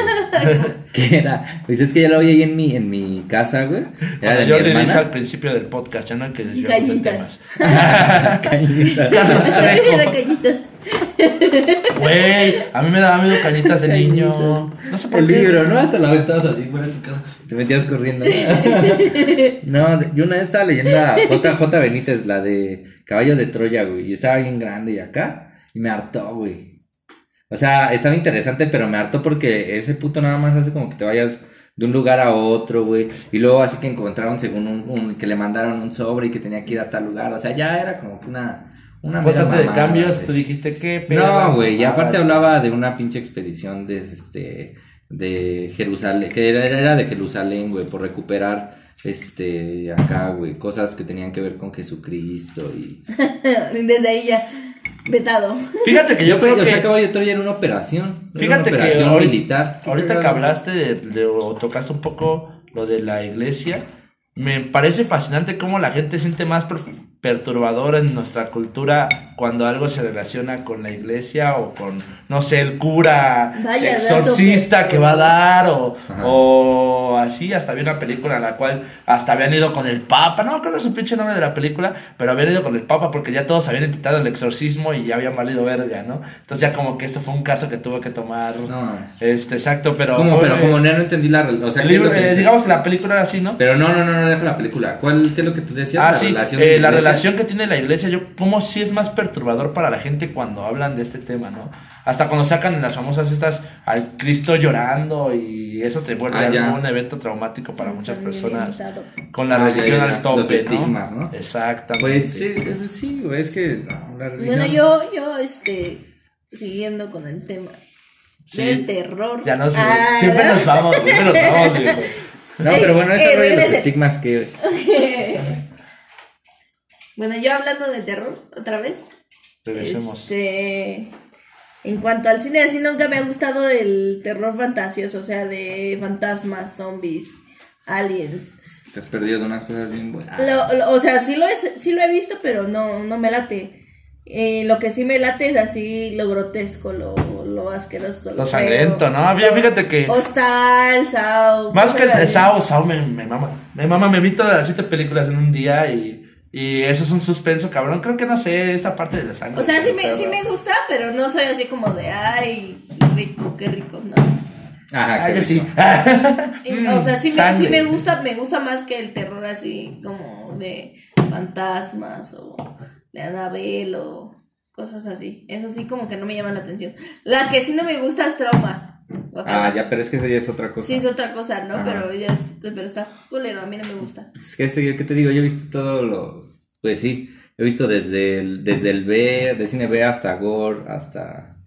Speaker 4: que era, pues es que ya lo vi ahí en mi, en mi casa, güey. Era de
Speaker 2: yo
Speaker 4: mi
Speaker 2: le
Speaker 4: hermana.
Speaker 2: al principio del podcast, ya no hay que desviarnos de
Speaker 3: Cañitas.
Speaker 2: temas.
Speaker 4: Cañita.
Speaker 2: Carlos Trejo.
Speaker 3: Era cañitas.
Speaker 2: Güey, a mí me daba miedo cañitas de niño. No sé por
Speaker 4: El
Speaker 2: qué.
Speaker 4: libro, ¿no? Hasta la aventabas así fuera de tu casa. Te metías corriendo. No, de- yo una vez estaba leyendo a JJ Benítez, la de Caballo de Troya, güey. Y estaba bien grande y acá. Y me hartó, güey. O sea, estaba interesante, pero me hartó porque ese puto nada más hace como que te vayas de un lugar a otro, güey. Y luego así que encontraron según un, un- que le mandaron un sobre y que tenía que ir a tal lugar. O sea, ya era como que una, una
Speaker 2: Pues antes de
Speaker 4: mamada,
Speaker 2: cambios,
Speaker 4: güey.
Speaker 2: tú dijiste que.
Speaker 4: No, güey, y aparte hablaba de una pinche expedición de este de Jerusalén, que era, era de Jerusalén, güey, por recuperar este acá, güey, cosas que tenían que ver con Jesucristo y
Speaker 3: Desde ahí ya, vetado.
Speaker 2: Fíjate que yo
Speaker 4: yo
Speaker 2: creo que.
Speaker 4: que acabo yo todavía en una operación, era
Speaker 2: Fíjate
Speaker 4: una
Speaker 2: que ahorita,
Speaker 4: militar.
Speaker 2: ahorita que hablaste de, de- o tocaste un poco lo de la iglesia, me parece fascinante cómo la gente siente más per- perturbador en nuestra cultura cuando algo se relaciona con la iglesia o con, no sé, el cura
Speaker 3: Vaya
Speaker 2: exorcista que va a dar o, o así. Hasta había una película en la cual hasta habían ido con el papa, no creo que es un pinche nombre de la película, pero habían ido con el papa porque ya todos habían intentado el exorcismo y ya habían valido verga, ¿no? Entonces ya como que esto fue un caso que tuvo que tomar...
Speaker 4: No.
Speaker 2: Este, exacto, pero.
Speaker 4: ¿Cómo?
Speaker 2: fue-
Speaker 4: Pero como no, no entendí la o sea,
Speaker 2: el
Speaker 4: ¿qué es
Speaker 2: libro,
Speaker 4: lo que
Speaker 2: eh, digamos que la película era así, ¿no?
Speaker 4: Pero no, no, no, no deja la película. ¿Cuál qué es lo que tú decías?
Speaker 2: ah, sí, eh,
Speaker 4: de
Speaker 2: la relación que tiene la iglesia, yo, como sí es más perturbador para la gente cuando hablan de este tema, ¿no? Hasta cuando sacan en las famosas estas al Cristo llorando y eso te vuelve
Speaker 4: Ah,
Speaker 2: un evento traumático para muchas
Speaker 3: Son
Speaker 2: personas
Speaker 3: limitado.
Speaker 2: con la
Speaker 4: Ah,
Speaker 2: religión
Speaker 4: ya, ya.
Speaker 2: al tope,
Speaker 4: Los estigmas, ¿no?
Speaker 2: Exactamente.
Speaker 4: Pues sí, eh, sí, güey, es que no, la religión
Speaker 3: Bueno, yo, yo, este, siguiendo con el tema
Speaker 2: Sí.
Speaker 3: del terror.
Speaker 2: Ya nos,
Speaker 3: Ah,
Speaker 2: siempre
Speaker 3: ¿no?
Speaker 2: nos vamos, siempre nos vamos, viejo.
Speaker 4: No, pero bueno,
Speaker 3: Eh,
Speaker 4: ese rollo de los estigmas que
Speaker 3: bueno, yo hablando de terror, otra vez.
Speaker 2: Regresemos.
Speaker 3: Este, en cuanto al cine, así nunca me ha gustado el terror fantasioso, o sea, de fantasmas, zombies, aliens.
Speaker 4: te has perdido de unas cosas bien buenas.
Speaker 3: Lo- lo- o sea, sí lo, he, sí lo he visto, pero no, no me late. Eh, lo que sí me late es así lo grotesco, lo, lo asqueroso.
Speaker 2: Lo
Speaker 3: feo.
Speaker 2: sangriento, ¿no? Había- fíjate que-
Speaker 3: Hostal, Sao.
Speaker 2: Más que el. Sao, Sao me, me mama. Me mama, me vi todas las siete películas en un día y, y eso es un suspenso, cabrón. Creo que no sé, esta parte de la sangre.
Speaker 3: O sea, sí me, sí me gusta, pero no soy así como de, ay, rico, qué rico, no.
Speaker 4: Ajá,
Speaker 2: Ah,
Speaker 4: qué
Speaker 2: que sí.
Speaker 3: O sea, sí me, sí me gusta, me gusta más que el terror así como de fantasmas o de Annabelle o cosas así. Eso sí como que no me llama la atención. La que sí no me gusta es trauma.
Speaker 4: Ah, ya, pero es que eso ya es otra cosa.
Speaker 3: Sí es otra cosa, ¿no?
Speaker 4: Ajá.
Speaker 3: Pero ya es- pero está culero, a mí no me gusta.
Speaker 4: Es que este, ¿qué te digo? Yo he visto todo lo. Pues sí, he visto desde el, desde el B, de cine B hasta Gore, hasta.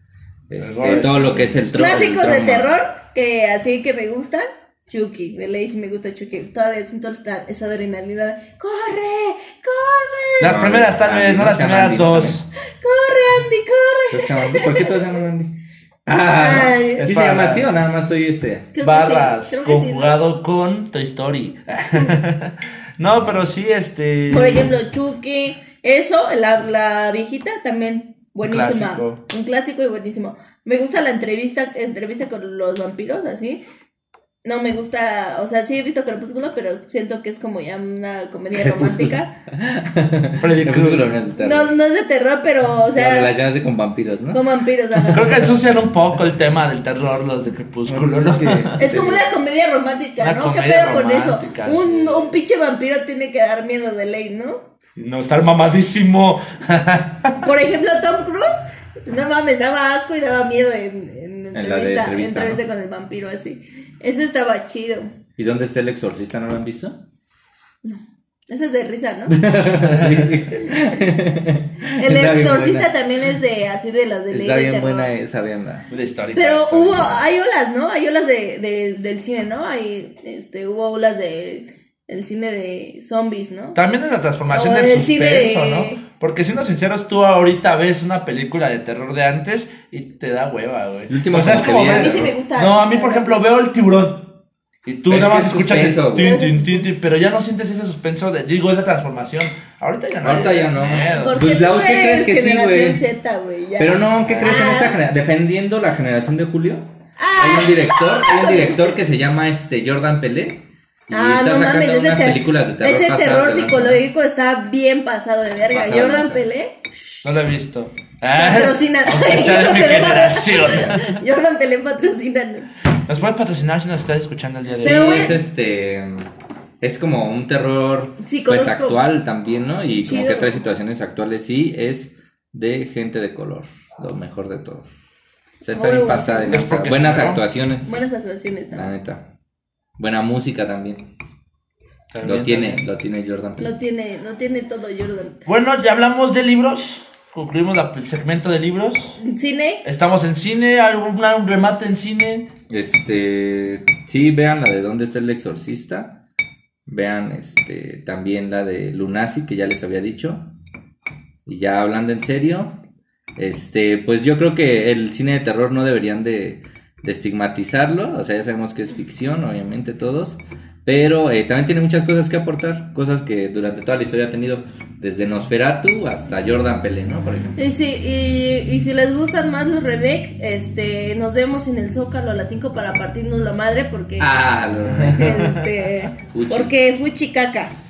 Speaker 4: Este,
Speaker 2: gore.
Speaker 4: todo lo que es el tro- el
Speaker 3: Clásicos de terror que así que me gustan. Chucky, de ley sí me gusta Chucky. Todavía siento esta, esa adrenalina. ¡Corre! ¡Corre!
Speaker 2: Las
Speaker 4: No,
Speaker 2: primeras tal vez, no las primeras dos.
Speaker 3: ¡Corre, Andy! ¡Corre!
Speaker 4: ¿Por qué todos se llaman Andy? Ah,
Speaker 3: Ay.
Speaker 4: ¿sí
Speaker 2: Es
Speaker 4: se llama así o nada más soy este?
Speaker 3: Creo que
Speaker 2: Barras,
Speaker 3: sí, creo que sí, ¿no?
Speaker 2: conjugado con Toy Story. no, pero sí, este.
Speaker 3: Por ejemplo, Chucky. Eso, la, la viejita también buenísima.
Speaker 2: clásico.
Speaker 3: Un clásico y buenísimo. Me gusta la entrevista, entrevista con los vampiros, así. No me gusta, o sea, sí he visto Crepúsculo, pero siento que es como ya una comedia romántica.
Speaker 4: Crepúsculo no es de terror.
Speaker 3: No, no es de terror, pero, o sea,
Speaker 4: relacionaste con vampiros, ¿no?
Speaker 3: con vampiros. ajá.
Speaker 2: Creo que ensucian un poco el tema del terror los de Crepúsculo, ¿no?
Speaker 3: Es como una comedia romántica,
Speaker 2: Una
Speaker 3: ¿no? ¿Qué pedo con eso? Un, un pinche vampiro tiene que dar miedo de ley, ¿no?
Speaker 2: No, estar mamadísimo.
Speaker 3: Por ejemplo, Tom Cruise, no mames, daba asco y daba miedo en, en
Speaker 4: En la de
Speaker 3: entrevista,
Speaker 4: entrevista,
Speaker 3: entrevista
Speaker 4: ¿no?
Speaker 3: con el vampiro así. Eso estaba chido.
Speaker 4: ¿Y dónde está el exorcista? ¿No lo han visto?
Speaker 3: Eso es de risa, ¿no?
Speaker 4: sí.
Speaker 3: El
Speaker 4: Está
Speaker 3: exorcista también es de así de las de ley
Speaker 4: Está bien
Speaker 3: terror.
Speaker 4: buena esa, veanla.
Speaker 2: La historia.
Speaker 3: Pero hubo, hay olas, ¿no? Hay olas de, de- del cine, ¿no? Hay, este, hubo olas de el cine de zombies, ¿no?
Speaker 2: También es la transformación
Speaker 3: O
Speaker 2: del
Speaker 3: el cine
Speaker 2: suspenso,
Speaker 3: de-
Speaker 2: ¿no? Porque siendo sinceros, tú ahorita ves una película de terror de antes y te da hueva, güey.
Speaker 4: El último
Speaker 2: o sea, es
Speaker 4: como
Speaker 3: A mí sí me gusta.
Speaker 2: No, a mí, por ejemplo, veo el tiburón. Y tú nada más
Speaker 4: es
Speaker 2: escuchas el
Speaker 4: suspenso,
Speaker 2: tin,
Speaker 3: güey.
Speaker 2: tin, tin, tin, pero ya no sientes ese suspenso de, digo, esa transformación. Ahorita ya no.
Speaker 4: Ahorita ya no.
Speaker 3: Porque
Speaker 4: Pues,
Speaker 3: tú
Speaker 4: Lau, ¿qué crees
Speaker 3: eres
Speaker 4: que sí,
Speaker 3: generación
Speaker 4: güey?
Speaker 3: Z, güey.
Speaker 4: Pero no, ¿qué crees en
Speaker 3: Ah.
Speaker 4: esta generación? Defendiendo la generación de Julio.
Speaker 3: Ah.
Speaker 4: Hay un director, hay un director que se llama este Jordan Pelé. Y
Speaker 3: Ah, no mames, ese,
Speaker 4: unas
Speaker 3: ter-
Speaker 4: películas de terror
Speaker 3: ese psicológico está bien pasado de verga.
Speaker 4: Pasado
Speaker 3: Jordan. Pelé,
Speaker 2: No lo he visto.
Speaker 3: Patrocina.
Speaker 2: Mi generación.
Speaker 3: Jordan Pelé patrocina.
Speaker 2: Nos puede patrocinar si nos estás escuchando el día de hoy.
Speaker 4: Es este. Es como un terror pues actual también, ¿no? Y como que trae situaciones actuales. Sí, es de gente de color. Lo mejor de todo. O sea, está
Speaker 3: Muy
Speaker 4: bien
Speaker 3: bueno.
Speaker 4: pasada. de
Speaker 2: Es
Speaker 4: lanza.
Speaker 2: porque es
Speaker 4: Buenas actuaciones.
Speaker 3: Buenas actuaciones
Speaker 4: La
Speaker 3: también.
Speaker 4: neta. Buena música también.
Speaker 2: También,
Speaker 4: lo tiene,
Speaker 2: también.
Speaker 4: lo tiene Jordan Peele.
Speaker 3: Lo tiene, lo tiene todo Jordan.
Speaker 2: Bueno, ya hablamos de libros. Concluimos la- el segmento de libros.
Speaker 3: ¿Cine?
Speaker 2: Estamos en cine, algún un remate en cine.
Speaker 4: Este, sí, vean la de ¿Dónde está el exorcista? Vean este también la de Lunacy, que ya les había dicho. Y ya hablando en serio, este, pues yo creo que el cine de terror no deberían de, de estigmatizarlo, o sea, ya sabemos que es ficción, obviamente todos, pero eh, también tiene muchas cosas que aportar, cosas que durante toda la historia ha tenido, desde Nosferatu hasta Jordan Pelé, ¿no? Por ejemplo.
Speaker 3: Y si, y, y si les gustan más los remake, este, nos vemos en el Zócalo a las 5 para partirnos la madre porque...
Speaker 4: Ah, lo-
Speaker 3: Este,
Speaker 4: Fuchi.
Speaker 3: porque fuchicaca.
Speaker 4: Fuchi.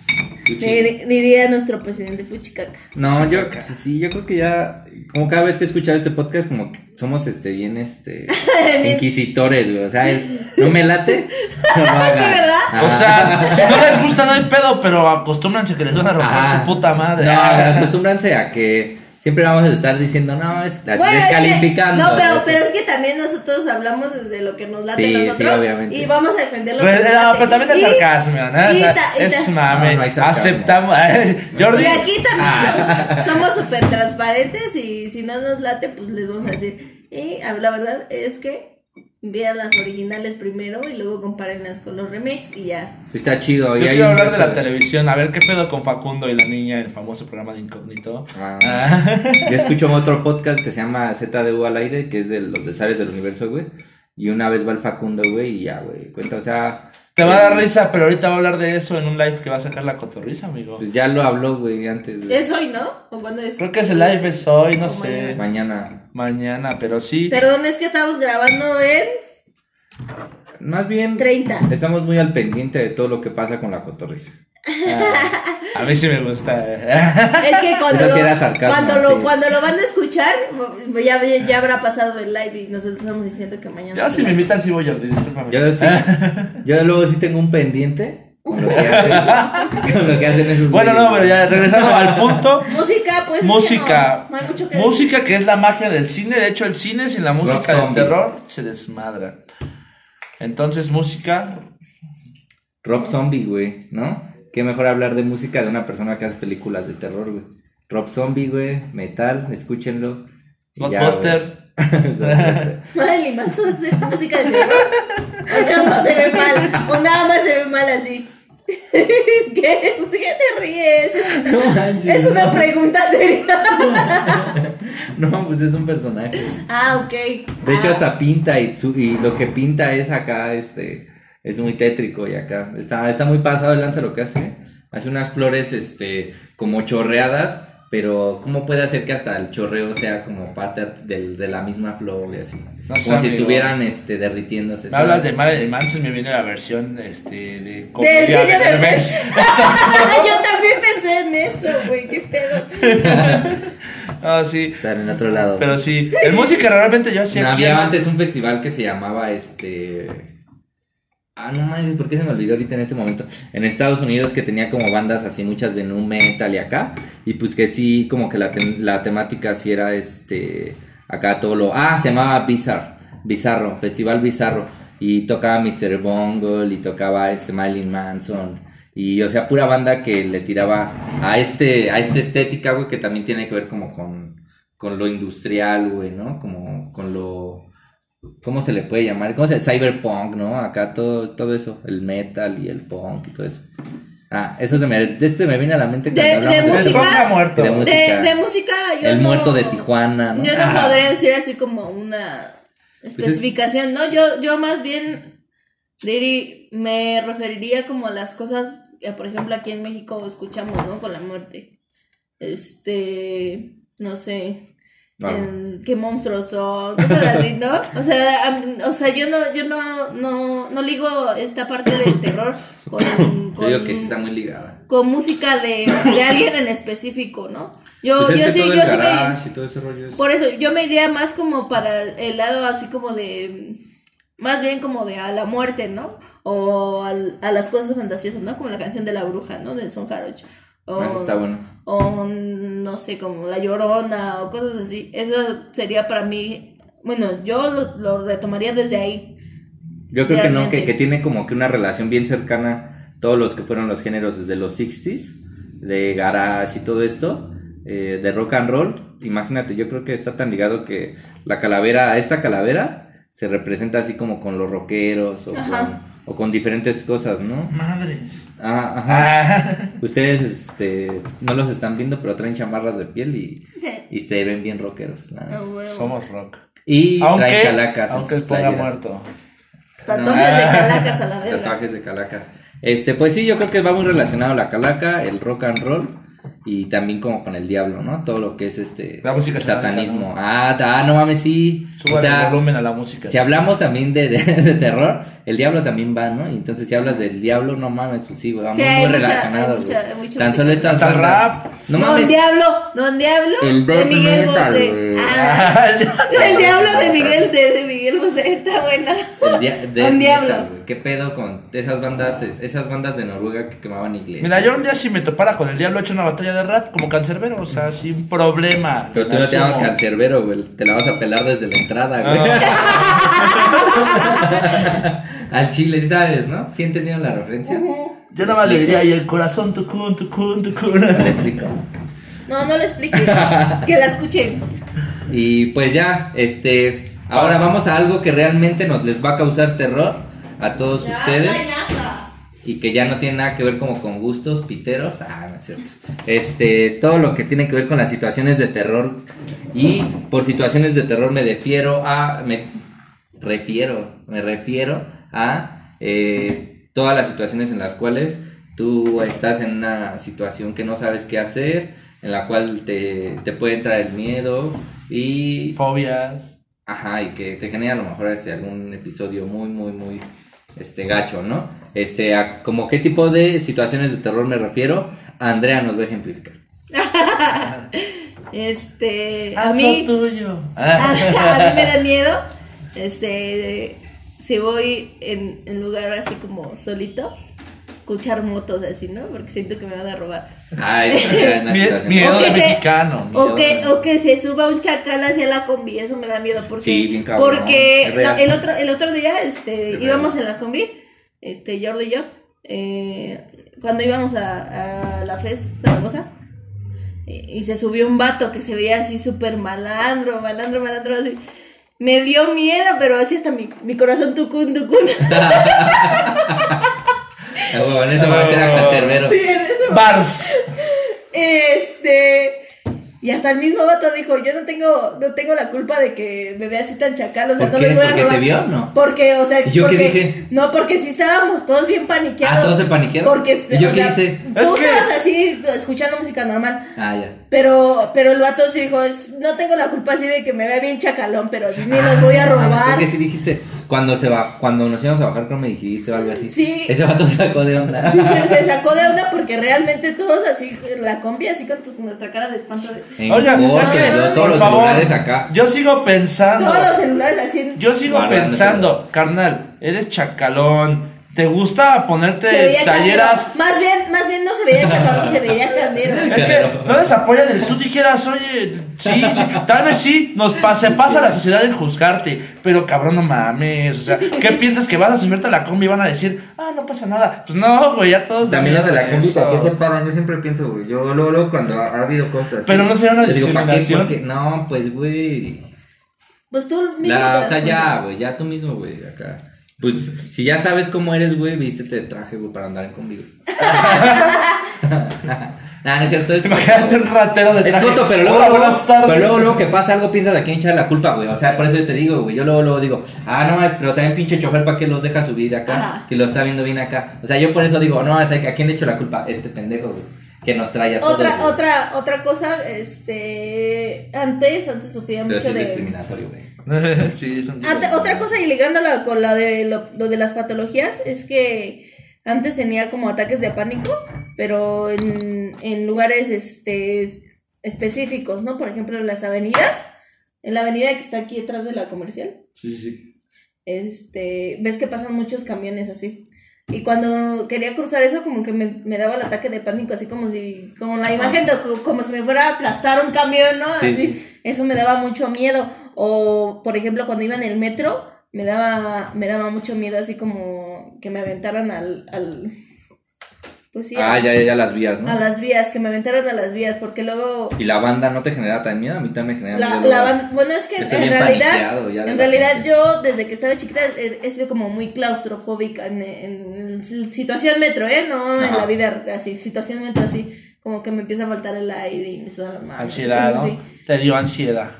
Speaker 3: Dir- Diría nuestro presidente fuchicaca.
Speaker 4: No, yo sí, yo creo que ya, como cada vez que he escuchado este podcast, como que somos este bien este inquisitores, güey. O sea, es, no me late. No.
Speaker 3: ¿verdad?
Speaker 4: Ah.
Speaker 2: O sea, si no les gusta, no hay pedo, pero acostúmbranse que les van a romper
Speaker 4: Ajá.
Speaker 2: su puta madre.
Speaker 4: No, acostúmbranse a que siempre vamos a estar diciendo, no, es,
Speaker 3: Bueno, es que-
Speaker 4: descalificando.
Speaker 3: no, pero,
Speaker 4: Es que-
Speaker 3: pero es que también nosotros hablamos desde lo que nos late
Speaker 4: Sí,
Speaker 3: nosotros.
Speaker 4: obviamente.
Speaker 3: Y vamos a defender lo
Speaker 2: Pero,
Speaker 3: que nos
Speaker 2: no,
Speaker 3: late.
Speaker 2: pero también es
Speaker 3: Y-
Speaker 2: sarcasmo, ¿no? O
Speaker 3: y
Speaker 2: sea,
Speaker 3: ta- y
Speaker 2: es mame.
Speaker 4: No, no.
Speaker 2: Aceptamos. Jordi.
Speaker 3: Y aquí también
Speaker 2: Ah.
Speaker 3: somos- somos súper transparentes y si no nos late, pues les vamos a decir. Y a- la verdad es que vean las originales primero y luego compárenlas con los remakes y ya.
Speaker 4: Está chido.
Speaker 2: Yo
Speaker 4: y hay
Speaker 2: quiero
Speaker 4: un
Speaker 2: hablar de la televisión, a ver qué pedo con Facundo y la niña, el famoso programa de Incógnito.
Speaker 4: Ah.
Speaker 2: Ah.
Speaker 4: Yo escucho otro podcast que se llama ZDU al aire, que es de los desaires del universo, güey. Y una vez va el Facundo, güey, y ya, güey. Cuenta, o sea.
Speaker 2: Te va a dar risa, pero ahorita va a hablar de eso en un live que va a sacar la cotorriza, amigo.
Speaker 4: Pues ya lo habló, güey, antes. güey.
Speaker 3: ¿Es hoy, no? ¿O cuándo es?
Speaker 2: Creo que ese live es hoy, no
Speaker 3: O
Speaker 2: sé.
Speaker 4: Mañana.
Speaker 2: Mañana, pero sí.
Speaker 3: Perdón, es que estamos grabando en
Speaker 4: Más bien.
Speaker 3: 30.
Speaker 4: Estamos muy al pendiente de todo lo que pasa con la cotorriza.
Speaker 2: A mí sí me gusta.
Speaker 3: Es que cuando,
Speaker 4: sí
Speaker 3: lo,
Speaker 4: sarcasmo,
Speaker 3: cuando, lo,
Speaker 4: sí.
Speaker 3: cuando lo van a escuchar, ya, ya habrá pasado el live y nosotros estamos diciendo que mañana.
Speaker 2: Yo si me invitan, sí voy, Jordi, discúlpame.
Speaker 4: Yo sí. yo luego sí tengo un pendiente con lo que hacen, con lo que hacen esos.
Speaker 2: Bueno, no, pero ya regresando al punto.
Speaker 3: Música, pues.
Speaker 2: Música.
Speaker 3: no, no hay mucho que
Speaker 2: música que es la magia del cine. De hecho, el cine sin la música del
Speaker 4: zombie.
Speaker 2: terror se desmadra. Entonces, música.
Speaker 4: Rob Zombie, güey, ¿no? Qué mejor hablar de música de una persona que hace películas de terror, güey. Rob Zombie, güey, metal, escúchenlo.
Speaker 2: Ghostbusters.
Speaker 3: Marilyn Manson hace música de terror. O nada más se ve mal. O nada más se ve mal así. ¿Qué? ¿Por qué te ríes? Es una,
Speaker 4: No manches,
Speaker 3: es una
Speaker 4: no.
Speaker 3: pregunta seria.
Speaker 4: No, pues es un personaje.
Speaker 3: Ah, ok.
Speaker 4: De hecho,
Speaker 3: Ah,
Speaker 4: hasta pinta y lo que pinta es acá, este, es muy tétrico y acá. Está, está muy pasado el lanza lo que hace. Hace unas flores, este, como chorreadas, pero ¿cómo puede hacer que hasta el chorreo sea como parte del- de la misma flor y así?
Speaker 2: No sé,
Speaker 4: como si
Speaker 2: amigo.
Speaker 4: estuvieran, este, derritiéndose.
Speaker 2: Me hablas de Marilyn Manson y me viene la versión este, de
Speaker 3: Del genio
Speaker 2: de
Speaker 3: de
Speaker 2: Derbez.
Speaker 3: Yo también pensé en eso, güey. ¿Qué pedo?
Speaker 2: Ah, sí.
Speaker 4: Estar en otro lado.
Speaker 2: Pero sí. En música realmente yo
Speaker 4: No,
Speaker 2: aquí.
Speaker 4: había antes un festival que se llamaba este. Ah, no mames, ¿por qué se me olvidó ahorita en este momento? En Estados Unidos que tenía como bandas así, muchas de nu metal y acá. Y pues que sí, como que la, la temática sí era este. Acá todo lo. Ah, se llamaba Bizarro. Bizarro, Festival Bizarro. Y tocaba Mr. Bungle y tocaba este Marilyn Manson. Y o sea, pura banda que le tiraba a este, a esta estética, güey, que también tiene que ver como con, con lo industrial, güey, ¿no? Como con lo ¿cómo se le puede llamar? ¿Cómo se cyberpunk, ¿no? Acá todo todo eso, el metal y el punk y todo eso. Ah, eso se me de este me viene a la mente
Speaker 3: De-
Speaker 4: cuando
Speaker 3: de
Speaker 4: hablamos
Speaker 2: El
Speaker 3: música.
Speaker 2: muerto.
Speaker 4: De
Speaker 3: De,
Speaker 4: música.
Speaker 3: de música, yo
Speaker 4: el
Speaker 3: no-
Speaker 4: muerto de Tijuana, ¿no?
Speaker 3: Yo no
Speaker 2: Ah.
Speaker 3: podría decir así como una
Speaker 4: Pues
Speaker 3: especificación, ¿no? Yo, yo más bien dirí, me referiría como a las cosas que, por ejemplo, aquí en México escuchamos, ¿no? Con la muerte. Este, no sé,
Speaker 4: Ah.
Speaker 3: en qué monstruos son, cosas así, ¿no? O sea, o sea, yo no, yo no, no, no ligo esta parte del terror con, con,
Speaker 4: digo que sí está muy ligada.
Speaker 3: con música de, de alguien en específico, ¿no? Yo,
Speaker 4: Pues es
Speaker 3: yo sí, yo sí me,
Speaker 4: garage y todo ese rollo es-
Speaker 3: por eso, yo me iría más como para el lado así como de. Más bien como de a la muerte, ¿no? O al- a las cosas fantasiosas, ¿no? Como la canción de la bruja, ¿no? De Son Jarocho. O,
Speaker 4: Ah, Eso está bueno.
Speaker 3: o no sé, como La Llorona o cosas así. Eso sería para mí. Bueno, yo lo, lo retomaría desde ahí.
Speaker 4: Yo creo que no, que, que tiene como que una relación bien cercana todos los que fueron los géneros desde los 60s, de garage y todo esto, eh, de rock and roll. Imagínate, yo creo que está tan ligado que la calavera, esta calavera, se representa así como con los rockeros o,
Speaker 3: Ajá.
Speaker 4: con, o con diferentes cosas, ¿no?
Speaker 2: Madres.
Speaker 4: Ah, ajá. Ustedes este, no los están viendo, pero traen chamarras de piel y, y se ven bien rockeros.
Speaker 3: Ah.
Speaker 2: Somos rock.
Speaker 4: Y
Speaker 2: Aunque,
Speaker 4: traen calacas.
Speaker 2: aunque ponga muerto.
Speaker 3: Tatuajes de calacas a la verga.
Speaker 4: Tatuajes de calacas. Este, pues sí, yo creo que va muy relacionado la calaca, el rock and roll y también como con el diablo, ¿no? Todo lo que es este
Speaker 2: La música
Speaker 4: satanismo. Ah, ah, no mames, sí.
Speaker 2: Suba
Speaker 4: o sea,
Speaker 2: el volumen a la música.
Speaker 4: si hablamos también de, de, de terror, el diablo también va, ¿no? Y entonces si hablas del diablo, no mames, pues sí, va
Speaker 3: Sí,
Speaker 4: muy,
Speaker 3: hay
Speaker 4: muy
Speaker 3: mucha-
Speaker 4: relacionado.
Speaker 3: hay mucha-
Speaker 4: güey.
Speaker 3: hay mucha
Speaker 4: Tan solo estas
Speaker 2: Hasta rap.
Speaker 4: No
Speaker 3: Don
Speaker 4: mames.
Speaker 3: Diablo, Don Diablo
Speaker 4: El
Speaker 3: de
Speaker 4: death
Speaker 3: Miguel
Speaker 4: metal,
Speaker 3: Bosé. Ah, el Diablo de Miguel de, de Miguel Bosé está buena.
Speaker 4: El dia-
Speaker 3: Don Diablo.
Speaker 4: metal, güey. ¿Qué pedo con esas bandas, es- esas bandas de Noruega que quemaban iglesias?
Speaker 2: Mira, yo un día si me topara con el diablo he hecho una batalla de rap como cancerbero, o sea, sin problema.
Speaker 4: Pero tú no te llamas cancerbero, güey. Te la vas a pelar desde la entrada, güey. Al chile, ¿sí ¿sabes, no? ¿Sí entendieron la referencia?
Speaker 2: Yo nada más le diría, y el corazón tucún, tucún, tucún.
Speaker 4: ¿Me explico?
Speaker 3: No, no lo expliques. que la escuchen.
Speaker 4: Y pues ya, este. Ahora vamos a algo que realmente nos les va a causar terror a todos ustedes. Y que ya no tiene nada que ver como con gustos piteros. Ah, no es cierto. Este, todo lo que tiene que ver con las situaciones de terror. Y por situaciones de terror me refiero a. Me refiero. Me refiero a eh, todas las situaciones en las cuales tú estás en una situación que no sabes qué hacer. En la cual te, te puede entrar el miedo. Y
Speaker 2: Fobias.
Speaker 4: Ajá, y que te genera a lo mejor este, algún episodio muy, muy, muy este, gacho, ¿no? Este, a como qué tipo de situaciones de terror me refiero, Andrea nos va a ejemplificar.
Speaker 3: Este, a
Speaker 2: Haz lo
Speaker 3: mí,
Speaker 2: tuyo.
Speaker 3: a, a mí me da miedo. Este, si voy en un lugar así como solito, escuchar motos así, ¿no? Porque siento que me van a robar.
Speaker 4: Ay,
Speaker 2: miedo
Speaker 3: O que
Speaker 2: de
Speaker 3: se-
Speaker 2: mexicano.
Speaker 3: O
Speaker 4: Miedo,
Speaker 3: que, o que se suba un chacal hacia la combi, eso me da miedo porque
Speaker 4: Sí, bien cabrón,
Speaker 3: porque no, el otro el otro día este
Speaker 4: Es
Speaker 3: íbamos en la combi, este Jordi y yo, eh, cuando íbamos a, a la FES Zaragoza y, y se subió un vato que se veía así súper malandro, malandro, malandro así. Me dio miedo, pero así hasta mi, mi corazón tucun, tucun.
Speaker 4: Ah, bueno, en ese momento era cancerbero.
Speaker 3: Sí, en ese
Speaker 2: Bars.
Speaker 3: Este. Y hasta el mismo vato dijo, yo no tengo, no tengo la culpa de que me vea así tan chacal, o sea,
Speaker 4: ¿Por
Speaker 3: no
Speaker 4: qué?
Speaker 3: me voy a
Speaker 4: ¿Porque te
Speaker 3: robar.
Speaker 4: vio? No.
Speaker 3: Porque, o sea,
Speaker 4: ¿Y yo qué dije?
Speaker 3: No, porque si estábamos todos bien paniqueados.
Speaker 4: Ah, ¿todos se paniquearon?
Speaker 3: Porque,
Speaker 4: ¿Y yo
Speaker 3: o
Speaker 4: qué
Speaker 3: sea,
Speaker 4: hice?
Speaker 3: Tú
Speaker 2: Es que-
Speaker 3: estabas así, escuchando música normal.
Speaker 4: Ah, ya.
Speaker 3: Pero, pero el vato sí dijo, "Es- no tengo la culpa así de que me vea bien chacalón, pero así ni los voy a
Speaker 4: Ah,
Speaker 3: robar.
Speaker 4: Que sí dijiste, cuando se va, cuando nos íbamos a bajar, creo que me dijiste o algo así.
Speaker 3: Sí.
Speaker 4: Ese vato se sacó de onda.
Speaker 3: Sí, se, se sacó de onda porque realmente todos así, la combi así con tu- nuestra cara de espanto. de-
Speaker 4: Corto,
Speaker 2: es que,
Speaker 4: todos
Speaker 2: por
Speaker 4: los
Speaker 2: favor,
Speaker 4: celulares acá.
Speaker 2: Yo sigo pensando.
Speaker 3: Todos los celulares así.
Speaker 2: Yo sigo pensando, carnal, eres chacalón. ¿Te gusta ponerte
Speaker 3: se veía
Speaker 2: talleras?
Speaker 3: candero. Más bien, más bien no se veía chacalón, se veía candero.
Speaker 2: Es que no les apoyan el tú dijeras, oye, sí, sí, tal vez sí, nos pa- se pasa la sociedad en juzgarte, pero cabrón, no mames, o sea, ¿qué piensas que vas a subirte a la combi y van a decir, ah, no pasa nada? Pues no, güey, ya todos
Speaker 4: También los de la combi. ¿para qué se paran? Yo siempre pienso, güey. Yo luego, luego cuando ha, ha habido cosas.
Speaker 2: Pero no será una
Speaker 4: les digo, ¿para qué?
Speaker 2: discriminación.
Speaker 4: Porque- No, pues, güey.
Speaker 3: Pues tú mismo.
Speaker 4: La- o sea, ya, güey, ya tú mismo, güey, acá. Pues, si ya sabes cómo eres, güey, vístete de traje, güey, para andar en güey. Nah, no es cierto, es
Speaker 2: Imagínate un ratero de
Speaker 4: Es
Speaker 2: traje.
Speaker 4: coto, pero luego,
Speaker 2: Hola,
Speaker 4: luego,
Speaker 2: buenas tardes.
Speaker 4: pero luego, luego que pasa algo, piensas a quién echar la culpa, güey. O sea, por eso yo te digo, güey. Yo luego, luego digo, ah, no, es- pero también pinche chofer, ¿para qué los deja subir de acá?
Speaker 3: Ajá.
Speaker 4: Si lo está viendo bien acá. O sea, yo por eso digo, no, o sea, ¿a quién le echo la culpa? Este pendejo, güey. Que nos trae a todos.
Speaker 3: Otra,
Speaker 4: güey.
Speaker 3: otra, otra cosa, este. Antes, antes sufría
Speaker 4: Pero
Speaker 3: mucho
Speaker 4: es
Speaker 3: de.
Speaker 4: discriminatorio, güey.
Speaker 2: sí,
Speaker 3: Ante- otra cosa y ligándola con la de lo, lo de las patologías es que antes tenía como ataques de pánico, pero en, en lugares este es- específicos, ¿no? Por ejemplo, en las avenidas, en la avenida que está aquí detrás de la comercial,
Speaker 4: Sí, sí, sí.
Speaker 3: este, ves que pasan muchos camiones así. Y cuando quería cruzar eso, como que me, me daba el ataque de pánico, así como si, como la imagen de co- como si me fuera a aplastar un camión, ¿no?
Speaker 4: Sí,
Speaker 3: Así,
Speaker 4: sí.
Speaker 3: Eso me daba mucho miedo. O, por ejemplo, cuando iba en el metro, me daba, me daba mucho miedo así como que me aventaran al, al pues sí,
Speaker 4: Ah,
Speaker 3: a,
Speaker 4: ya, ya, ya las vías, ¿no?
Speaker 3: a las vías, que me aventaran a las vías, porque luego
Speaker 4: Y la banda no te genera tan miedo, a mí también me genera
Speaker 3: la,
Speaker 4: miedo.
Speaker 3: la bueno, es que
Speaker 4: Estoy
Speaker 3: en realidad, en realidad
Speaker 4: gente.
Speaker 3: yo desde que estaba chiquita he, he sido como muy claustrofóbica en, en situación metro, ¿eh? No en la vida así, situación metro así, como que me empieza a faltar el aire y me sudan las manos.
Speaker 2: Ansiedad, ¿no? Te dio ansiedad.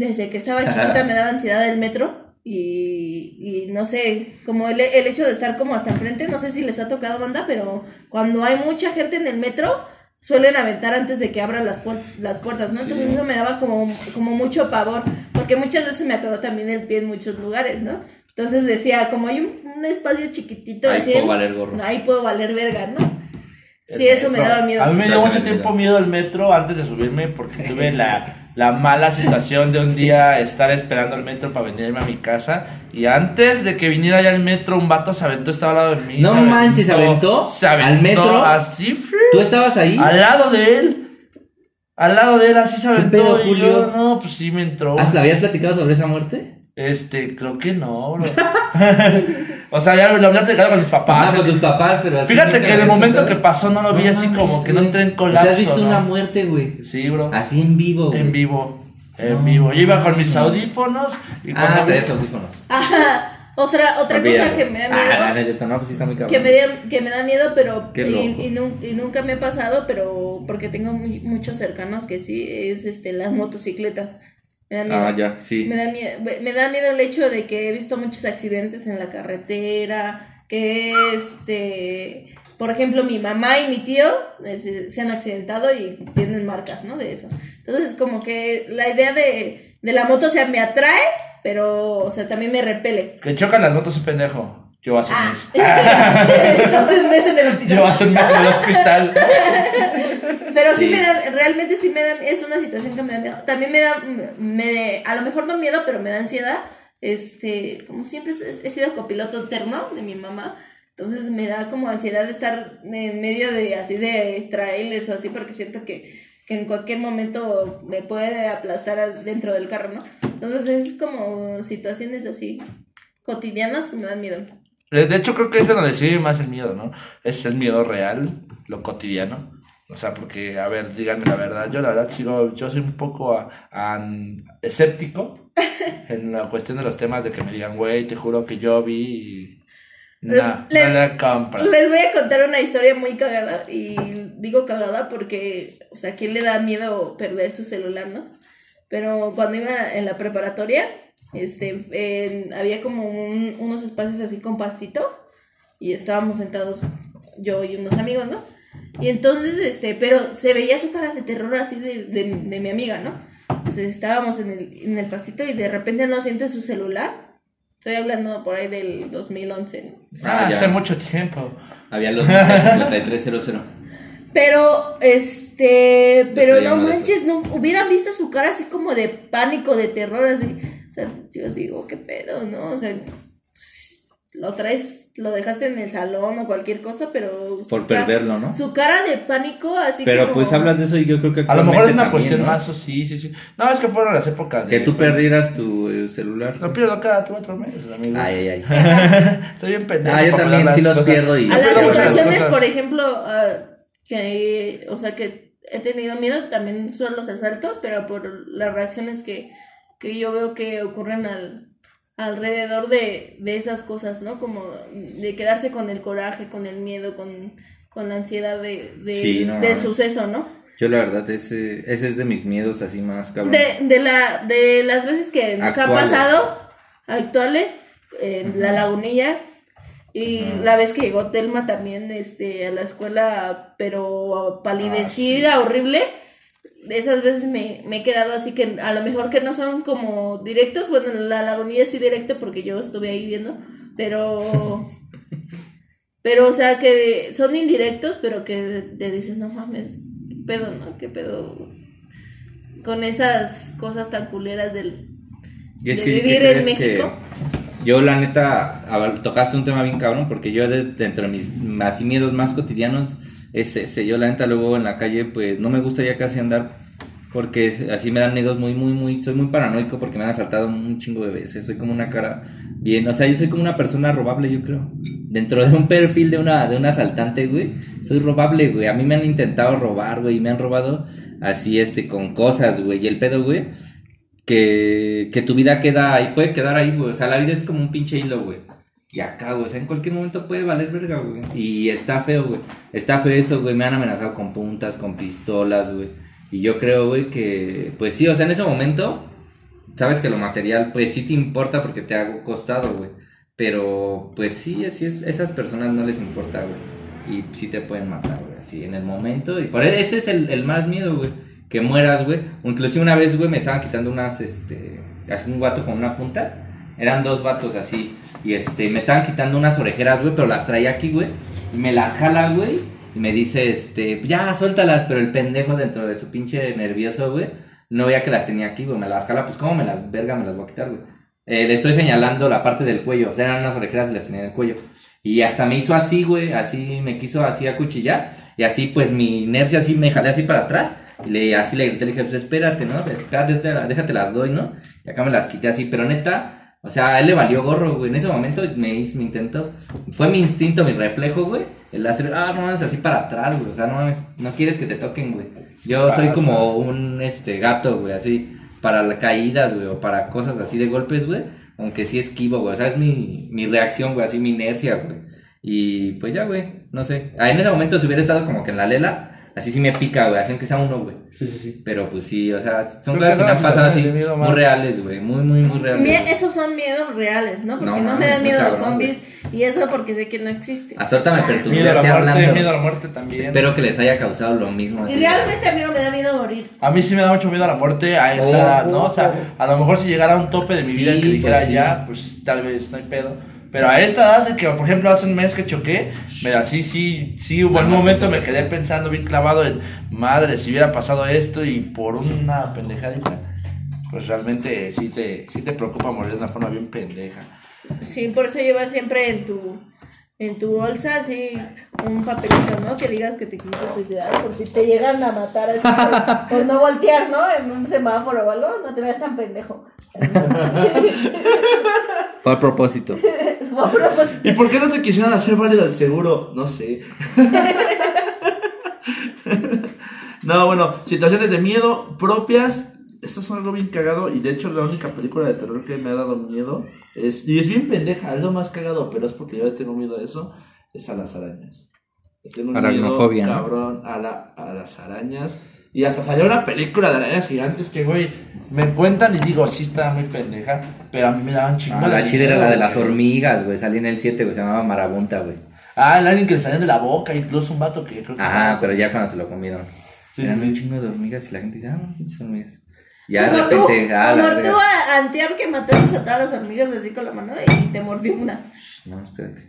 Speaker 3: Desde que estaba chiquita me daba ansiedad el metro y, y no sé, como el, el hecho de estar como hasta enfrente, no sé si les ha tocado banda, pero cuando hay mucha gente en el metro suelen aventar antes de que abran las, puer- las puertas, ¿no? Entonces eso me daba como, como mucho pavor, porque muchas veces me atoró también el pie en muchos lugares, ¿no? Entonces decía, como hay un, un espacio chiquitito,
Speaker 4: Ahí
Speaker 3: así,
Speaker 4: puedo valer gorro.
Speaker 3: ahí puedo valer verga, ¿no? Sí, eso me daba miedo.
Speaker 2: A mí me dio mucho tiempo miedo el metro antes de subirme porque tuve la, la mala situación de un día estar esperando el metro para venirme a mi casa y antes de que viniera ya el metro un vato se aventó, estaba al lado de mí.
Speaker 4: No
Speaker 2: se
Speaker 4: manches, ¿se aventó?
Speaker 2: Se
Speaker 4: ¿Al
Speaker 2: aventó
Speaker 4: metro?
Speaker 2: así,
Speaker 4: ¿Tú estabas ahí?
Speaker 2: al lado de él. Al lado de él así se aventó.
Speaker 4: pedo,
Speaker 2: y
Speaker 4: Julio?
Speaker 2: yo, no, pues sí me entró.
Speaker 4: ¿Has- ¿Habías platicado sobre esa muerte?
Speaker 2: Este, creo que no, bro. o sea, ya lo había platicado con mis papás.
Speaker 4: Ah, con tus papás, pero así
Speaker 2: Fíjate que en el momento que pasó no lo vi
Speaker 4: No
Speaker 2: así
Speaker 4: mames,
Speaker 2: como que no entré en colapso.
Speaker 4: has visto
Speaker 2: ¿no?
Speaker 4: una muerte, güey.
Speaker 2: Sí, bro.
Speaker 4: Así en vivo, güey.
Speaker 2: En vivo. En vivo. Yo iba con mis audífonos y
Speaker 4: Ah,
Speaker 2: cuando
Speaker 4: traes audífonos.
Speaker 3: Ajá. Otra, otra cosa que me da
Speaker 4: Ah,
Speaker 3: miedo.
Speaker 4: es cierto, no, pues sí está muy cabrón.
Speaker 3: que me, da, que me da miedo, pero
Speaker 4: Qué
Speaker 3: y, y y nunca me ha pasado, pero porque tengo muy- muchos cercanos que sí, es este las motocicletas. Me da miedo.
Speaker 4: Ah, ya, sí.
Speaker 3: Me da, miedo, me da miedo el hecho de que he visto muchos accidentes en la carretera, que este, por ejemplo, mi mamá y mi tío se han accidentado y tienen marcas, ¿no? De eso. Entonces, como que la idea de, de la moto, o sea, me atrae, pero, o sea, también me repele.
Speaker 2: Que chocan las motos, un pendejo. Yo hace un
Speaker 3: Ah.
Speaker 2: mes.
Speaker 3: Entonces me en el hospital.
Speaker 2: Yo hace un mes en el hospital.
Speaker 3: Pero sí,
Speaker 4: Sí.
Speaker 3: me da, realmente sí me da, es una situación que me da miedo. También me da, me, a lo mejor no miedo, pero me da ansiedad. Este, como siempre he, sido copiloto eterno de mi mamá, entonces me da como ansiedad de estar en medio de así de trailers o así, porque siento que, que en cualquier momento me puede aplastar dentro del carro, ¿no? Entonces es como situaciones así cotidianas que me dan miedo.
Speaker 2: Eh, De hecho, creo que es de donde sí más el miedo, ¿no? Es el miedo real, lo cotidiano. O sea, porque, a ver, díganme la verdad. Yo, la verdad, sigo, yo soy un poco a- an- escéptico en la cuestión de los temas de que me digan, güey, te juro que yo vi y. No,
Speaker 3: Le-
Speaker 2: no la compro.
Speaker 3: Les voy a contar una historia muy cagada y digo cagada porque, o sea, ¿a quién le da miedo perder su celular, no? Pero cuando iba en la preparatoria, este, en- había como un- unos espacios así con pastito y estábamos sentados yo y unos amigos, ¿no? Y entonces, este, pero se veía su cara de terror así de, de, de mi amiga, ¿no? Entonces estábamos en el, en el pastito y de repente no siente su celular. Estoy hablando por ahí del 2011, ¿no?
Speaker 2: Ah,
Speaker 4: ya.
Speaker 2: hace mucho tiempo.
Speaker 4: Había los 5300.
Speaker 3: Pero, este, pero no manches, no, hubieran visto su cara así como de pánico, de terror, así. O sea, yo digo, qué pedo, ¿no? O sea, lo traes, lo dejaste en el salón o cualquier cosa, pero... su
Speaker 4: Por perderlo, ¿no?
Speaker 3: Su cara de pánico, así
Speaker 4: Pero
Speaker 3: como...
Speaker 4: pues hablas de eso y yo creo que
Speaker 2: A lo mejor es una
Speaker 4: también,
Speaker 2: cuestión
Speaker 4: ¿no?
Speaker 2: más, o sí, sí, sí. No, es que fueron las épocas de.
Speaker 4: Que tú perdieras tu eh, celular.
Speaker 2: Lo pierdo cada cuatro meses, amigo.
Speaker 4: Ay, ay, ay.
Speaker 2: Estoy bien pendejo.
Speaker 4: Ah, yo también
Speaker 2: perder
Speaker 4: sí los
Speaker 2: cosas.
Speaker 4: pierdo y-
Speaker 3: A las situaciones, por ejemplo, ah, que, o sea, que he tenido miedo también son los asaltos, pero por las reacciones que, que yo veo que ocurren al, alrededor de, de esas cosas, ¿no? Como de quedarse con el coraje, con el miedo, con, con la ansiedad de, de-
Speaker 4: Sí, no
Speaker 3: del suceso, ¿no?
Speaker 4: Yo la verdad, ese, ese es de mis miedos así más cabrón.
Speaker 3: De, de, la, de las veces que nos
Speaker 4: Actuales.
Speaker 3: ha pasado, actuales, en la lagunilla, y la vez que llegó Telma también este, a la escuela, pero palidecida, horrible. De esas veces me, me he quedado así que a lo mejor que no son como directos. Bueno, la lagunilla sí directo porque yo estuve ahí viendo. Pero. pero, o sea, que son indirectos, pero que te dices, no mames, qué pedo, ¿no? ¿Qué pedo? Con esas cosas tan culeras del,
Speaker 4: Y es
Speaker 3: de
Speaker 4: que, ¿qué
Speaker 3: vivir en
Speaker 4: que
Speaker 3: México.
Speaker 4: Yo, la neta, tocaste un tema bien cabrón, porque yo, de, dentro de mis así miedos más cotidianos, es ese. Yo, la neta, luego en la calle, pues no me gustaría casi andar Porque así me dan miedos muy, muy, muy. Soy muy paranoico porque me han asaltado un chingo de veces. Soy como una cara bien. O sea, yo soy como una persona robable, yo creo. Dentro de un perfil de una, de un asaltante, güey. Soy robable, güey. A mí me han intentado robar, güey. Y me han robado así, este, con cosas, güey. Y el pedo, güey. Que, que tu vida queda ahí, puede quedar ahí, güey. O sea, la vida es como un pinche hilo, güey. Y acá, güey, o sea, en cualquier momento puede valer verga, güey. Y está feo, güey. Está feo eso, güey. Me han amenazado con puntas, con pistolas, güey. Y yo creo, güey, que, pues sí, o sea, en ese momento, sabes que lo material, pues sí te importa porque te hago costado, güey. Pero, pues sí, así es, esas personas no les importa, güey. Y sí te pueden matar, güey, así en el momento. Y por e, ese es el, el más miedo, güey. Que mueras, güey. Inclusive una vez, güey, me estaban quitando unas, este, así un gato con una punta. Eran dos vatos así. Y este, me estaban quitando unas orejeras, güey, pero las traía aquí, güey. Me las jala, güey. Y me dice, este, ya, suéltalas. Pero el pendejo dentro de su pinche nervioso, güey, no veía que las tenía aquí, güey. Me las jala, pues, ¿cómo me las, verga, me las voy a quitar, güey? Eh, le estoy señalando la parte del cuello. O sea, eran unas orejeras y las tenía en el cuello. Y hasta me hizo así, güey, así, me quiso así acuchillar. Y así, pues, mi inercia así me jalé así para atrás. Y le, así le grité, le dije, pues, espérate, ¿no? Espérate, déjate las doy, ¿no? Y acá me las quité así. Pero neta, o sea, a él le valió gorro, güey. En ese momento me, hizo, me intentó. Fue mi instinto, mi reflejo, güey. El hacer, ah, no mames, así para atrás, güey. O sea, no mames, no quieres que te toquen, güey. Yo soy como un este gato, güey, así. Para caídas, güey, o para cosas así de golpes, güey. Aunque sí esquivo, güey. O sea, es mi, mi reacción, güey, así mi inercia, güey. Y pues ya, güey, no sé. Ah, en ese momento si hubiera estado como que en la lela, así sí me pica, güey, así aunque sea uno, güey.
Speaker 2: Sí, sí, sí.
Speaker 4: Pero pues sí, o sea, son
Speaker 2: Creo
Speaker 4: cosas
Speaker 2: que
Speaker 4: que me han pasado
Speaker 2: sí,
Speaker 4: así, muy
Speaker 2: más.
Speaker 4: reales, güey. Muy, muy, muy reales.
Speaker 3: Mie- esos son miedos reales, ¿no? Porque
Speaker 4: No
Speaker 3: no, me dan miedo
Speaker 4: muy
Speaker 3: los
Speaker 4: cabrón,
Speaker 3: zombies y eso porque sé que no existe.
Speaker 4: Hasta ahorita me perturbé
Speaker 2: Miedo a la muerte,
Speaker 4: hablando.
Speaker 2: miedo a la muerte también.
Speaker 4: Espero que les haya causado lo mismo.
Speaker 3: Y realmente a mí no me da miedo morir.
Speaker 2: A mí sí me da mucho miedo a la muerte a esta
Speaker 4: Oh,
Speaker 2: edad, ¿no? O sea,
Speaker 4: oh.
Speaker 2: a lo mejor si llegara a un tope de mi
Speaker 4: Sí,
Speaker 2: vida en que dijera
Speaker 4: pues sí.
Speaker 2: ya, pues tal vez no hay pedo. Pero a esta edad de que, por ejemplo, hace un mes que choqué, me así, sí, sí, hubo un momento me quedé pensando bien clavado en, madre, si hubiera pasado esto y por una pendejadita, pues realmente sí te, sí te preocupa morir de una forma bien pendeja.
Speaker 3: Sí, por eso llevas siempre en tu en tu bolsa así un papelito, ¿no? Que digas que te quisiste suicidar por si te llegan a matar así por, por no voltear, ¿no? En un semáforo o algo, no te veas tan pendejo.
Speaker 4: Fue a propósito.
Speaker 3: Fue a propósito.
Speaker 2: ¿Y por qué no te quisieran hacer válido el seguro? No sé. no, bueno, situaciones de miedo propias. Esto es algo bien cagado. Y de hecho, la única película de terror que me ha dado miedo es. Y es bien pendeja, es lo más cagado, pero es porque yo tengo miedo a eso. Es a las arañas. Le tengo
Speaker 4: ¿no?
Speaker 2: cabrón, a, la, a las arañas. Y hasta salió una película de arañas gigantes que, güey, me cuentan y digo, sí, está muy pendeja. Pero a mí me daban chingo
Speaker 4: Ah, la chida era la de las hormigas, güey. Salí en el 7, güey. Se llamaba Marabunta, güey.
Speaker 2: Ah, el alguien que le salía de la boca, incluso un vato que creo que.
Speaker 4: Ajá,
Speaker 2: estaba-
Speaker 4: pero ya cuando se lo comieron.
Speaker 2: Sí,
Speaker 4: Eran
Speaker 2: sí,
Speaker 4: un chingo de hormigas y la gente dice, ah, pinches hormigas. Ya de
Speaker 3: Como tú,
Speaker 4: ah,
Speaker 3: como tú a- antear que mataste a todas las hormigas así con la mano y te mordió una.
Speaker 4: No, espérate.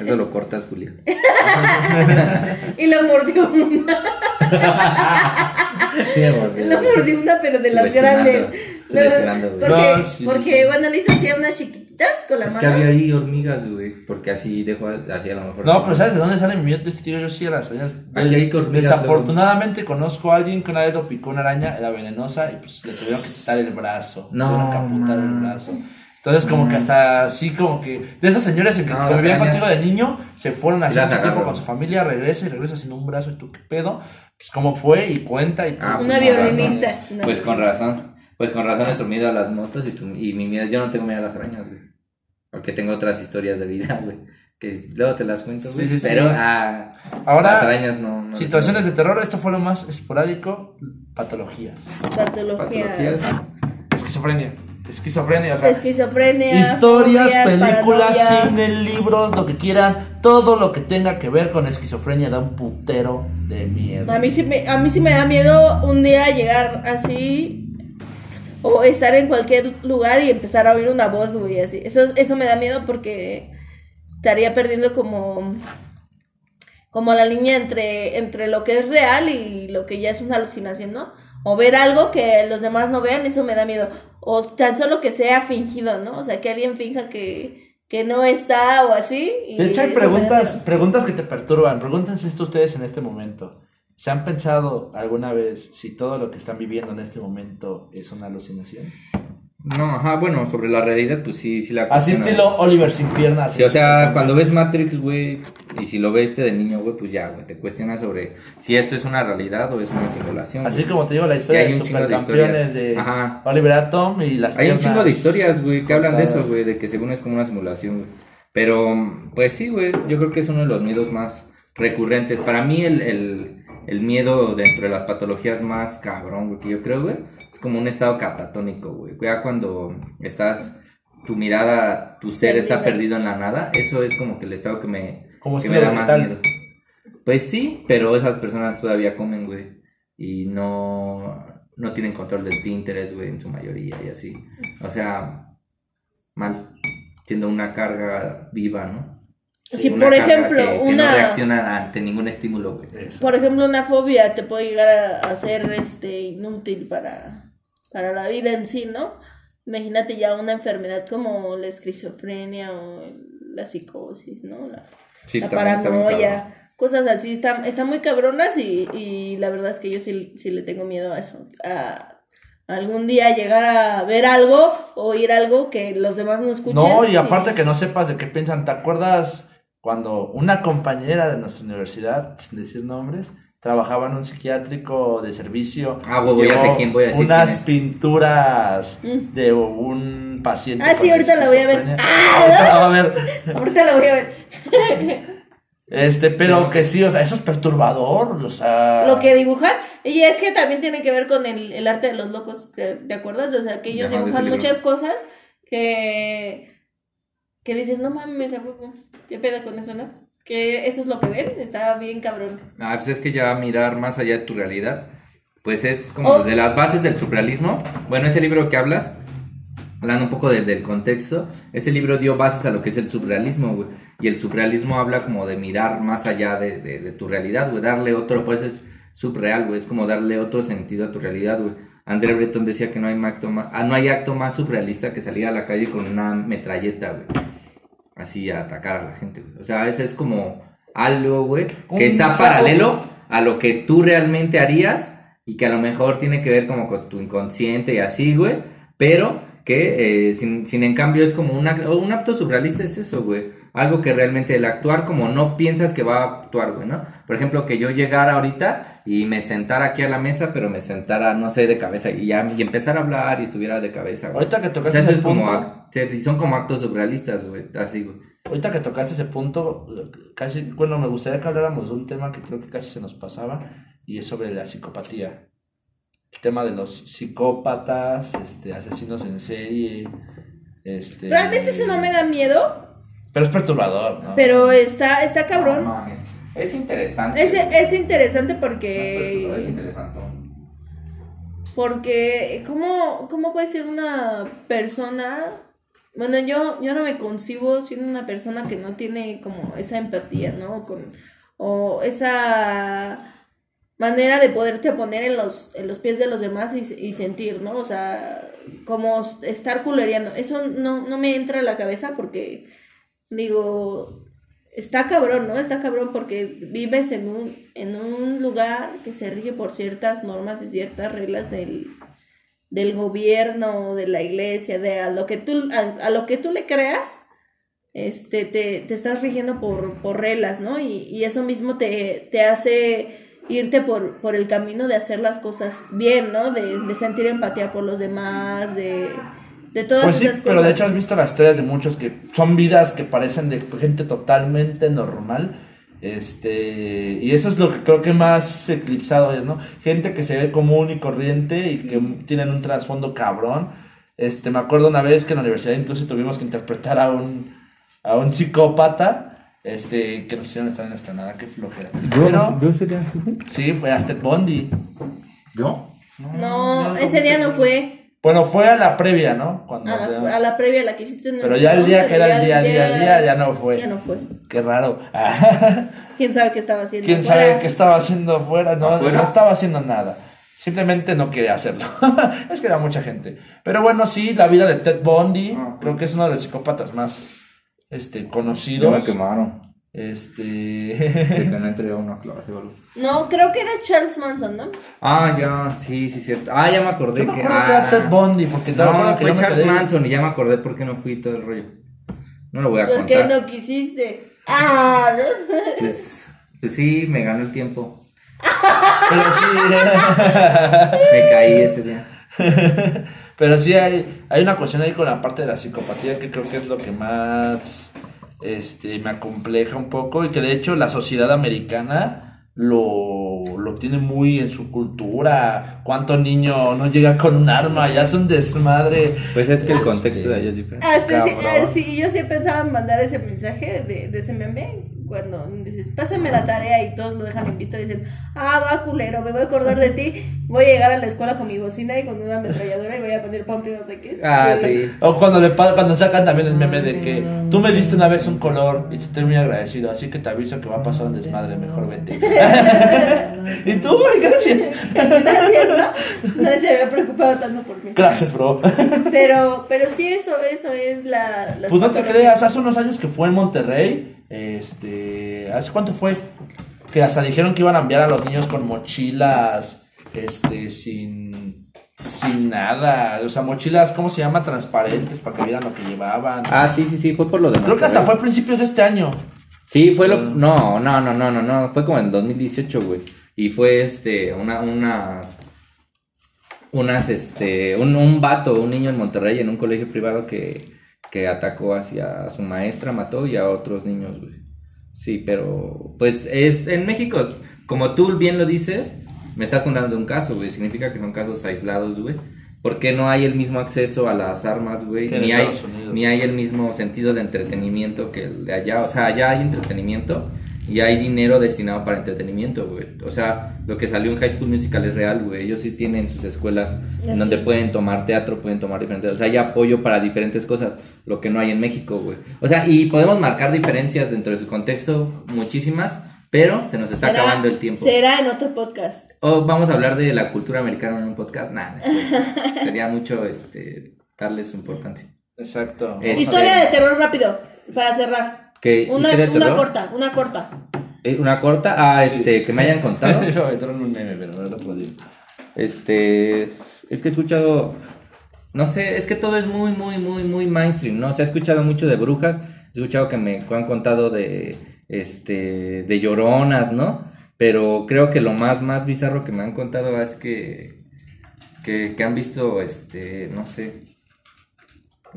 Speaker 4: Eso lo cortas, Julio.
Speaker 3: Y la mordió una. La mordió una, pero de las grandes. Porque, porque bueno, le hizo así a unas chiquititas con la
Speaker 4: Es que
Speaker 3: mano.
Speaker 4: había ahí hormigas, güey. Porque así dejó, así a lo mejor.
Speaker 2: No, pero ¿sabes de dónde sale mi miedo de este tío? Yo sí a las arañas.
Speaker 4: Aquí hay hormigas,
Speaker 2: Desafortunadamente conozco a alguien que una vez lo picó una araña, era venenosa y pues le tuvieron que quitar el brazo.
Speaker 4: No,
Speaker 2: Tuvieron que amputar el brazo. Entonces como que hasta así como que de esas señoras que
Speaker 4: No, las arañas-
Speaker 2: contigo de niño, se fueron
Speaker 4: las
Speaker 2: mucho tiempo con su familia, regresa y regresa sin un brazo y tú qué pedo. Pues cómo fue y cuenta y todo.
Speaker 4: Ah,
Speaker 3: Una
Speaker 4: con
Speaker 3: violinista,
Speaker 4: razón.
Speaker 3: una
Speaker 4: Pues con
Speaker 3: violinista.
Speaker 4: razón. Pues con razón nuestro miedo a las motos y, tu, y mi miedo. Yo no tengo miedo a las arañas, güey. Porque tengo otras historias de vida, güey. Que luego te las cuento,
Speaker 2: Sí,
Speaker 4: güey.
Speaker 2: sí, sí.
Speaker 4: Pero ah,
Speaker 2: Ahora,
Speaker 4: las arañas no. no
Speaker 2: Situaciones de terror, esto fue lo más esporádico, patologías.
Speaker 3: Patología.
Speaker 4: patologías.
Speaker 2: Esquizofrenia. Esquizofrenia, o sea,
Speaker 3: Esquizofrenia.
Speaker 2: Historias,
Speaker 3: fobias,
Speaker 2: películas,
Speaker 3: paranoia.
Speaker 2: cine, libros, lo que quieran, todo lo que tenga que ver con esquizofrenia da un putero de miedo.
Speaker 3: A mí, sí me, a mí sí me da miedo un día llegar así o estar en cualquier lugar y empezar a oír una voz, güey, así. Eso, eso me da miedo porque estaría perdiendo como como la línea entre, entre lo que es real y lo que ya es una alucinación, ¿no? O ver algo que los demás no vean, eso me da miedo. O tan solo que sea fingido, ¿no? O sea, que alguien finja que, que no está o así. y
Speaker 2: De hecho, hay preguntas, preguntas que te perturban. Pregúntense esto ustedes en este momento. ¿Se han pensado alguna vez si todo lo que están viviendo en este momento es una alucinación?
Speaker 4: No, ajá, bueno, sobre la realidad, pues sí, sí la
Speaker 2: Así estilo Oliver sin piernas.
Speaker 4: Sí, o sea, cuando ves Matrix, güey, y si lo ves este de niño, güey, pues ya, güey, te cuestionas sobre si esto es una realidad o es una simulación.
Speaker 2: Así como te digo la historia
Speaker 4: hay
Speaker 2: de
Speaker 4: un chingo de
Speaker 2: supercampeones
Speaker 4: historias.
Speaker 2: de
Speaker 4: Ajá.
Speaker 2: Oliver Atom y las
Speaker 4: Hay un chingo de historias, güey, que hablan de eso, güey, de que según es como una simulación, güey. Pero, pues sí, güey, yo creo que es uno de los miedos más recurrentes. Para mí, el, el, el miedo dentro de las patologías más cabrón, güey, que yo creo, güey, es como un estado catatónico, güey. Ya cuando estás, tu mirada, tu ser está perdido en la nada, eso es como que el estado que me,
Speaker 2: Como
Speaker 4: que
Speaker 2: si
Speaker 4: me da más miedo. Pues sí, pero esas personas todavía comen, güey. Y no, no tienen control de esfínteres, güey, en su mayoría y así. O sea, mal. Siendo una carga viva, ¿no?
Speaker 3: Si por ejemplo,
Speaker 4: que, que
Speaker 3: una
Speaker 4: no reacciona ante ningún estímulo, güey.
Speaker 3: Por ejemplo, una fobia te puede llegar a, a ser este inútil para, para la vida en sí, ¿no? Imagínate ya una enfermedad como la esquizofrenia o la psicosis, ¿no? La,
Speaker 4: Sí,
Speaker 3: la
Speaker 4: está
Speaker 3: paranoia, cosas así, están, están muy cabronas y, y la verdad es que yo sí, sí le tengo miedo a eso. A algún día llegar a ver algo o oír algo que los demás no escuchen.
Speaker 2: No, y aparte que no sepas de qué piensan, ¿te acuerdas cuando una compañera de nuestra universidad, sin decir nombres, trabajaba en un psiquiátrico de servicio?
Speaker 4: Ah, huevo, ya sé quién voy a decir
Speaker 2: Unas
Speaker 4: quién es.
Speaker 2: pinturas de un paciente.
Speaker 3: Ah, sí, ahorita la voy a ver.
Speaker 2: esquizofrenia.
Speaker 3: Ah,
Speaker 2: Ahorita la va a ver.
Speaker 3: Ahorita lo voy a ver.
Speaker 2: Este, pero que sí, o sea, eso es perturbador, o sea.
Speaker 3: Lo que dibujan. Y es que también tiene que ver con el, el arte de los locos, ¿te acuerdas? O sea, que ellos dibujan muchas cosas que, que dices, no mames, ¿a poco? ¿Qué pedo con eso, no? Que eso es lo que ven, está bien cabrón.
Speaker 4: Ah, pues es que ya mirar más allá de tu realidad, pues es como
Speaker 3: Oh.
Speaker 4: de las bases del surrealismo. Bueno, ese libro que hablas, hablando un poco del- del contexto, ese libro dio bases a lo que es el surrealismo, güey. Y el surrealismo habla como de mirar más allá de, de- de tu realidad, güey. Darle otro, pues es subreal, güey. Es como darle otro sentido a tu realidad, güey. André Breton decía que no hay acto más, ah, no hay acto más surrealista que salir a la calle con una metralleta, güey. Así a atacar a la gente, güey. O sea, ese es como algo, güey, que está paralelo a lo que tú realmente harías y que a lo mejor tiene que ver como con tu inconsciente y así, güey, pero que eh, sin, sin en cambio es como una, un acto surrealista es eso, güey, algo que realmente el actuar como no piensas que va a actuar, güey, ¿no? Por ejemplo, que yo llegara ahorita y me sentara aquí a la mesa, pero me sentara, no sé, de cabeza y ya y empezar a hablar y estuviera de cabeza, güey.
Speaker 2: Ahorita que
Speaker 4: O
Speaker 2: tocaste
Speaker 4: sea,
Speaker 2: ese
Speaker 4: es como,
Speaker 2: punto,
Speaker 4: y son como actos surrealistas, güey, así, güey.
Speaker 2: ahorita que tocaste ese punto, casi, bueno, me gustaría que habláramos de un tema que creo que casi se nos pasaba y es sobre la psicopatía. El tema de los psicópatas, este, asesinos en serie, este...
Speaker 3: Realmente eso no me da miedo,
Speaker 2: Pero es perturbador, ¿no?
Speaker 3: pero está, está cabrón.
Speaker 4: No. Es interesante.
Speaker 3: Es, es interesante
Speaker 4: Es
Speaker 3: porque...
Speaker 4: interesante.
Speaker 3: Porque, ¿cómo, ¿cómo puede ser una persona? Bueno, yo, yo no me concibo siendo una persona que no tiene como esa empatía, ¿no? Con, o esa manera de poderte poner en los, en los pies de los demás y, y sentir, ¿no? O sea, como estar culereando. Eso no, no me entra a la cabeza porque, digo, está cabrón, ¿no? Está cabrón porque vives en un, en un lugar que se rige por ciertas normas y ciertas reglas del, del gobierno, de la iglesia, de a lo que tú, a, a lo que tú le creas, este, te, te estás rigiendo por, por reglas, ¿no? Y, y eso mismo te, te hace irte por, por el camino de hacer las cosas bien, ¿no? De, de sentir empatía por los demás, de, de todas
Speaker 2: Pues sí,
Speaker 3: esas
Speaker 2: pero de hecho has visto las historias de muchos que son vidas que parecen de gente totalmente normal. Este, y eso es lo que creo que más eclipsado es, ¿no? Gente que se ve común y corriente y que tienen un trasfondo cabrón. Este, me acuerdo una vez que en la universidad incluso tuvimos que interpretar a un, a un psicópata. Este, que nos hicieron estar en nuestra nada, qué flojera. Pero,
Speaker 4: yo sería.
Speaker 2: sí, fue a Ted Bundy.
Speaker 4: ¿Yo?
Speaker 3: No, ese día no fue.
Speaker 2: Bueno, fue a la previa, ¿no? Cuando
Speaker 3: A la, a la previa, a la que hiciste en el
Speaker 2: Pero ya el día que era el
Speaker 3: ya
Speaker 2: día, día, día, ya no fue.
Speaker 3: Ya no fue.
Speaker 2: Qué raro.
Speaker 3: ¿Quién sabe qué estaba haciendo?
Speaker 2: ¿Quién
Speaker 3: afuera?
Speaker 2: sabe qué estaba haciendo afuera? No,
Speaker 4: ¿Afuera?
Speaker 2: no estaba haciendo nada. Simplemente no quería hacerlo. es que era mucha gente. Pero bueno, sí, la vida de Ted Bundy.
Speaker 4: Ah.
Speaker 2: Creo que es uno de los psicópatas más este,
Speaker 4: Yo me
Speaker 2: conocidos.
Speaker 4: quemaron.
Speaker 2: Este.
Speaker 4: De que no.
Speaker 3: No, creo que era Charles Manson, ¿no?
Speaker 4: Ah, ya, sí, sí, cierto. Ah, ya me acordé
Speaker 2: Yo me
Speaker 4: que.
Speaker 2: acuerdo que era
Speaker 4: ah,
Speaker 2: Ted Bundy, porque
Speaker 4: no,
Speaker 2: que
Speaker 4: fue
Speaker 2: me
Speaker 4: Charles
Speaker 2: quedé-
Speaker 4: Manson y ya me acordé por qué no fui todo el rollo. No lo voy a
Speaker 3: ¿Por qué
Speaker 4: contar.
Speaker 3: no quisiste? Ah, ¿no?
Speaker 4: Pues, pues sí, me ganó el tiempo.
Speaker 2: Pero sí.
Speaker 4: Me caí ese día.
Speaker 2: Pero sí hay, hay una cuestión ahí con la parte de la psicopatía que creo que es lo que más este, me acompleja un poco y que de hecho la sociedad americana lo, lo tiene muy en su cultura. ¿Cuánto niño no llega con un arma? Ya es un desmadre.
Speaker 4: Pues es que el contexto de allá es diferente.
Speaker 3: Hasta sí,
Speaker 2: Cabrón.
Speaker 3: eh, sí, yo sí pensaba en mandar ese mensaje de, de ese meme cuando dices, pásame la tarea y todos lo dejan en vista y dicen, ah, va culero, me voy a acordar de ti, voy a llegar a la escuela con mi bocina y con una ametralladora y voy a poner pampi no sé qué.
Speaker 4: Ah, sí.
Speaker 2: O cuando le cuando sacan también el meme de que tú me diste una vez un color y te estoy muy agradecido, así que te aviso que va a pasar un desmadre, mejor vete. y tú, güey, gracias.
Speaker 3: Gracias, ¿no? Nadie se había preocupado tanto por mí.
Speaker 2: Gracias, bro.
Speaker 3: Pero, pero sí, eso, eso es la... las
Speaker 2: Pues no te creas, hace unos años que fue en Monterrey, este, ¿hace cuánto fue? Que hasta dijeron que iban a enviar a los niños con mochilas, este, sin, sin nada, o sea, mochilas, ¿cómo se llama? Transparentes para que vieran lo que llevaban.
Speaker 4: Ah, sí, sí, sí, fue por lo de
Speaker 2: Creo que hasta fue a principios de este año.
Speaker 4: Sí, fue lo. No, no, no, no, no, no. Fue como en 2018, güey. Y fue este, una, unas. Unas, este. Un, un vato, un niño en Monterrey en un colegio privado que, que atacó hacia a su maestra, mató y a otros niños, güey. Sí, pero. Pues es. En México, como tú bien lo dices, me estás contando un caso, güey. Significa que son casos aislados, güey. Porque no hay el mismo acceso a las armas, güey. Ni hay, ni hay el mismo sentido de entretenimiento que el de allá. O sea, allá hay entretenimiento y hay dinero destinado para entretenimiento, güey. O sea, lo que salió en High School Musical es real, güey. Ellos sí tienen sus escuelas en
Speaker 3: Así.
Speaker 4: donde pueden tomar teatro, pueden tomar diferentes. O sea, hay apoyo para diferentes cosas, lo que no hay en México, güey. O sea, y podemos marcar diferencias dentro de su contexto, muchísimas, pero se nos está acabando el tiempo.
Speaker 3: Será en otro podcast.
Speaker 4: O vamos a hablar de la cultura americana en un podcast. Cierto. sería mucho este darles su importancia.
Speaker 2: Exacto.
Speaker 3: Historia de terror rápido, para cerrar.
Speaker 4: ¿Qué?
Speaker 3: Una,
Speaker 4: historia de
Speaker 3: una corta, una corta.
Speaker 4: Eh, Una corta, ah, este, que me hayan contado.
Speaker 2: Yo entró en un meme, pero no lo digo.
Speaker 4: Este, es que he escuchado, no sé, es que todo es muy, muy, muy, muy mainstream, ¿no? O sea, he escuchado mucho de brujas, he escuchado que me han contado de, este, de lloronas, ¿no? Pero creo que lo más, más bizarro que me han contado es que, que, que han visto, este, no sé.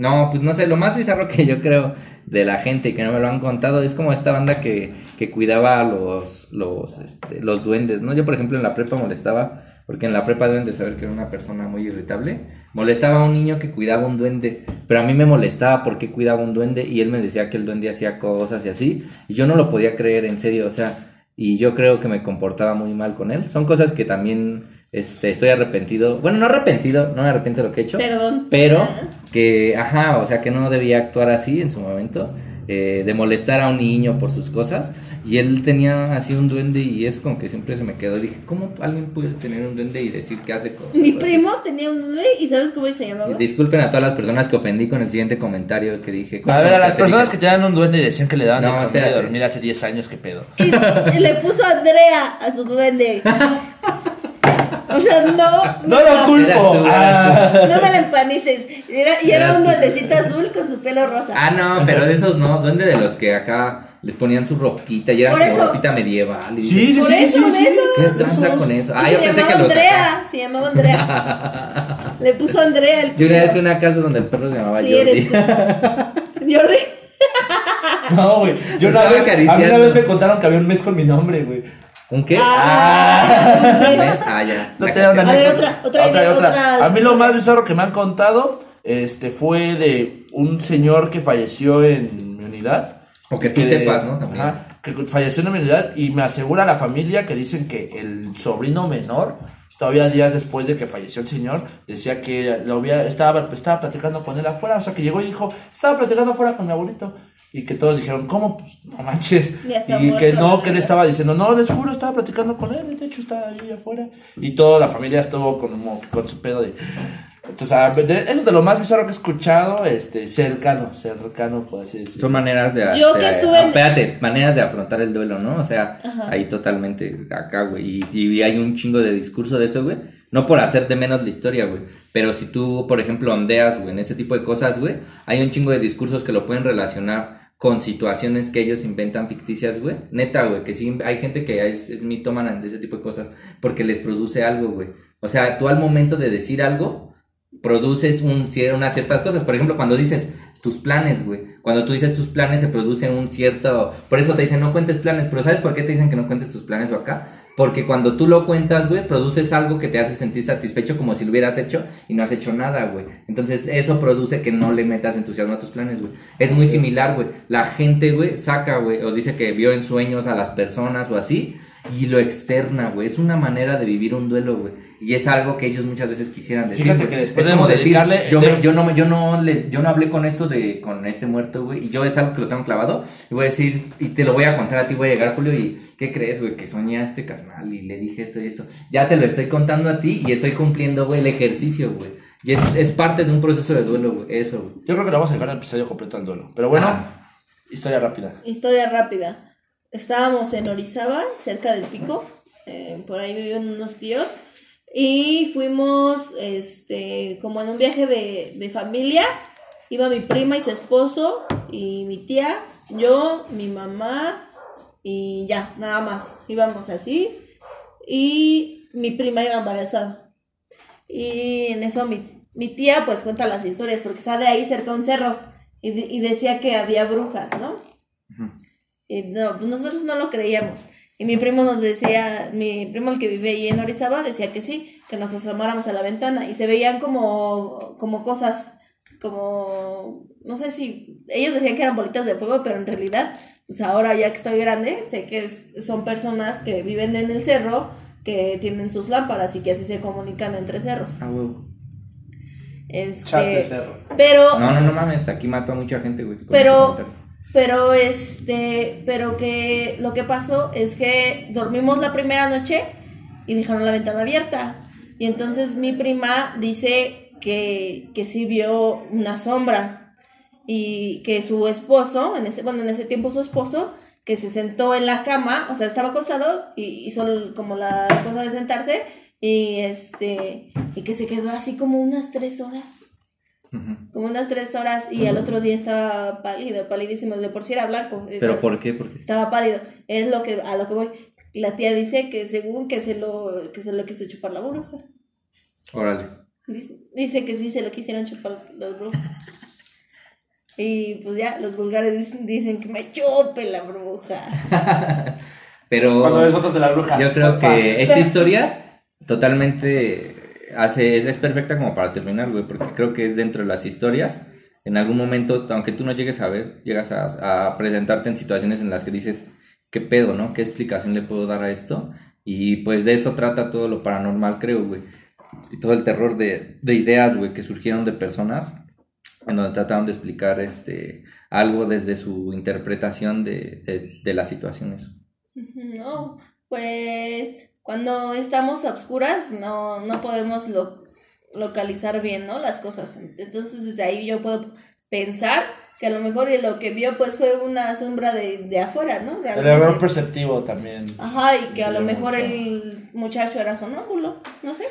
Speaker 4: No, pues no sé, lo más bizarro que yo creo de la gente y que no me lo han contado es como esta banda que, que cuidaba a los, los, este, los duendes, ¿no? Yo, por ejemplo, en la prepa molestaba, porque en la prepa deben de saber que era una persona muy irritable, molestaba a un niño que cuidaba un duende, pero a mí me molestaba porque cuidaba un duende y él me decía que el duende hacía cosas y así, y yo no lo podía creer en serio, o sea, y yo creo que me comportaba muy mal con él. Son cosas que también este, estoy arrepentido, bueno, no arrepentido, no me arrepiento de lo que he hecho,
Speaker 3: Perdón.
Speaker 4: pero que, ajá, o sea, que no debía actuar así en su momento, eh, de molestar a un niño por sus cosas. Y él tenía así un duende y eso como que siempre se me quedó. Dije, ¿cómo alguien puede tener un duende y decir que hace cosas?
Speaker 3: Mi
Speaker 4: así?
Speaker 3: primo tenía un duende y ¿sabes cómo se llamaba?
Speaker 4: Disculpen a todas las personas que ofendí con el siguiente comentario que dije.
Speaker 2: A ver, a las personas que
Speaker 4: dije,
Speaker 2: tenían un duende y decían que le daban
Speaker 4: No,
Speaker 2: de
Speaker 4: espérate.
Speaker 2: dormir hace 10 años, ¿qué pedo?
Speaker 3: Y, y le puso Andrea a su duende. O sea, no.
Speaker 2: No lo culpo.
Speaker 4: tú,
Speaker 2: Ah.
Speaker 3: No me la empanices. Y era, y era
Speaker 4: Eras
Speaker 3: un duendecito azul con su pelo rosa.
Speaker 4: Ah, no, pero de esos no, duende de los que acá les ponían su ropita y era
Speaker 3: Por
Speaker 4: como
Speaker 3: eso.
Speaker 4: ropita medieval. y
Speaker 2: Sí, sí,
Speaker 3: Por
Speaker 2: sí,
Speaker 3: eso,
Speaker 2: sí, sí.
Speaker 4: ¿Qué tranza con eso?
Speaker 3: Y
Speaker 4: Ah,
Speaker 3: se
Speaker 4: yo pensé que
Speaker 3: llamaba
Speaker 4: los
Speaker 3: Andrea. Se llamaba Andrea. Le puso Andrea el
Speaker 4: Yo una vez fui
Speaker 3: culo.
Speaker 4: a una casa donde el perro se llamaba
Speaker 3: Sí,
Speaker 4: Jordi.
Speaker 3: eres tú. Jordi.
Speaker 2: No, güey. Yo una
Speaker 4: Estaba
Speaker 2: vez, a mí una vez me contaron que había un mes con mi nombre, güey.
Speaker 4: ¿Un qué?
Speaker 3: Ah,
Speaker 4: ¿Un mes? Ah, ya.
Speaker 2: No te da una
Speaker 3: A ver,
Speaker 2: anécdota.
Speaker 3: otra- otra idea, otra-
Speaker 2: A mí lo más bizarro que me han contado este, fue de un señor que falleció en mi unidad.
Speaker 4: O que tú
Speaker 2: Que-
Speaker 4: sepas, ¿no? También.
Speaker 2: Ajá, que falleció en mi unidad y me asegura la familia que dicen que el sobrino menor, todavía días después de que falleció el señor, decía que lo había, estaba, estaba platicando con él afuera. O sea, que llegó y dijo, estaba platicando afuera con mi abuelito. Y que todos dijeron, ¿cómo? Pues no manches. Y que
Speaker 3: muerto,
Speaker 2: no,
Speaker 3: ¿no?
Speaker 2: que él estaba diciendo, no, les juro, estaba platicando con él, de hecho está ahí afuera. Y toda la familia estuvo como con su pedo de, Entonces, ah, de- eso es de lo más bizarro que he escuchado, este, cercano, cercano, por así decirlo.
Speaker 4: Son maneras de...
Speaker 3: Yo que estuve en-
Speaker 4: Espérate, maneras de afrontar el duelo, ¿no? O sea,
Speaker 3: Ajá.
Speaker 4: ahí totalmente acá, güey. Y, y hay un chingo de discurso de eso, güey. No por hacer de menos la historia, güey. Pero si tú, por ejemplo, ondeas, güey, en ese tipo de cosas, güey, hay un chingo de discursos que lo pueden relacionar con situaciones que ellos inventan ficticias, güey. Neta, güey, que sí, hay gente que es, es mitómana de ese tipo de cosas porque les produce algo, güey. O sea, tú al momento de decir algo, produces un, unas ciertas cosas. Por ejemplo, cuando dices tus planes, güey. Cuando tú dices tus planes se produce un cierto... Por eso te dicen no cuentes planes, pero ¿sabes por qué te dicen que no cuentes tus planes o acá? Porque cuando tú lo cuentas, güey, produces algo que te hace sentir satisfecho como si lo hubieras hecho y no has hecho nada, güey. Entonces eso produce que no le metas entusiasmo a tus planes, güey. Es muy similar, güey. La gente, güey, saca, güey, o dice que vio en sueños a las personas o así. Y lo externa, güey. Es una manera de vivir un duelo, güey. Y es algo que ellos muchas veces quisieran decir.
Speaker 2: Fíjate que después
Speaker 4: es como
Speaker 2: de
Speaker 4: decir, yo,
Speaker 2: de-
Speaker 4: me- yo no me- yo no le, yo no hablé con esto de, con este muerto, güey. Y yo es algo que lo tengo clavado. Y voy a decir, y te lo voy a contar a ti, voy a llegar, Julio, y ¿qué crees, güey? Que soñaste, carnal, y le dije esto y esto. Ya te lo estoy contando a ti y estoy cumpliendo, güey, el ejercicio, güey. Y es, es parte de un proceso de duelo, güey. Eso, güey.
Speaker 2: Yo creo que le vamos a dejar el episodio completo al duelo. Pero bueno,
Speaker 4: Ah.
Speaker 2: historia rápida.
Speaker 3: Historia rápida. Estábamos en Orizaba, cerca del pico. eh, por ahí vivían unos tíos. Y fuimos, este, como en un viaje de, de familia. Iba mi prima y su esposo, y mi tía, yo, mi mamá, y ya, nada más. Íbamos así. Y mi prima iba embarazada. Y en eso mi, mi tía pues cuenta las historias porque está de ahí cerca un cerro y, y decía que había brujas, ¿no? Y no, pues nosotros no lo creíamos. Y mi primo nos decía, mi primo el que vive ahí en Orizaba decía que sí, que nos asomáramos a la ventana y se veían como, como cosas, como, no sé si, ellos decían que eran bolitas de fuego, pero en realidad, pues ahora ya que estoy grande, sé que es- son personas que viven en el cerro, que tienen sus lámparas y que así se comunican entre cerros.
Speaker 4: Ah, güey.
Speaker 3: Este,
Speaker 2: Chat de cerro.
Speaker 3: Pero,
Speaker 4: No, no, no mames. Aquí mató a mucha gente, güey.
Speaker 3: Pero-. Pero este, pero que lo que pasó es que dormimos la primera noche y dejaron la ventana abierta. Y entonces mi prima dice que, que sí vio una sombra y que su esposo, en ese, bueno, en ese tiempo su esposo, que se sentó en la cama, o sea, estaba acostado y hizo como la cosa de sentarse y este, y que se quedó así como unas tres horas Como unas tres horas y al otro día estaba pálido, palidísimo, de por sí era blanco.
Speaker 4: ¿Pero por qué? Porque
Speaker 3: Estaba pálido, es lo que, a lo que voy. La tía dice que según que se lo, que se lo quiso chupar la bruja.
Speaker 4: Órale.
Speaker 3: Dice, dice que sí se lo quisieron chupar las brujas. Y pues ya, los vulgares dicen, dicen que me chupe la bruja.
Speaker 4: Pero
Speaker 2: Cuando ves fotos de la bruja.
Speaker 4: yo creo que esta
Speaker 3: Pero-
Speaker 4: historia totalmente hace es, es perfecta como para terminar, güey, porque creo que es dentro de las historias. En algún momento, aunque tú no llegues a ver, llegas a, a presentarte en situaciones en las que dices, ¿qué pedo, no? ¿Qué explicación le puedo dar a esto? Y pues de eso trata todo lo paranormal, creo, güey. Y todo el terror de, de ideas, güey, que surgieron de personas en donde trataron de explicar este algo desde su interpretación de, de, de las situaciones.
Speaker 3: No, pues cuando estamos a obscuras no, no podemos lo- localizar bien, ¿no? Las cosas. Entonces desde ahí yo puedo pensar que a lo mejor lo que vio pues fue una sombra de, de afuera, ¿no?
Speaker 2: El
Speaker 3: Realmente.
Speaker 2: error perceptivo también.
Speaker 3: Ajá, y que a lo mejor
Speaker 2: mucho.
Speaker 3: el muchacho era sonámbulo, no sé.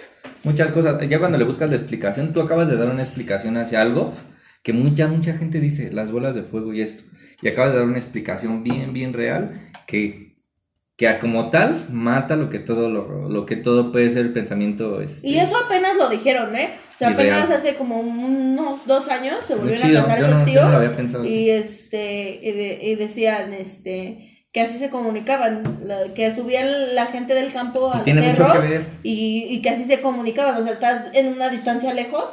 Speaker 4: Muchas cosas, ya cuando le buscas la explicación, tú acabas de dar una explicación hacia algo que mucha, mucha gente dice, las bolas de fuego y esto. Y acabas de dar una explicación bien, bien real que, que como tal mata lo que todo, lo, lo que todo puede ser el pensamiento. este,
Speaker 3: Y eso apenas lo dijeron, ¿eh? O sea,
Speaker 4: Y
Speaker 3: apenas
Speaker 4: real.
Speaker 3: hace como unos dos años se volvieron
Speaker 4: chido,
Speaker 3: a casar esos
Speaker 4: no-
Speaker 3: tíos.
Speaker 4: no lo había pensado así.
Speaker 3: y este, y, de- y decían, este, que así se comunicaban, la- que subían la gente del campo
Speaker 4: Y
Speaker 3: al
Speaker 4: tiene mucho
Speaker 3: cerro
Speaker 4: que ver.
Speaker 3: y, y que así se comunicaban, o sea, estás en una distancia lejos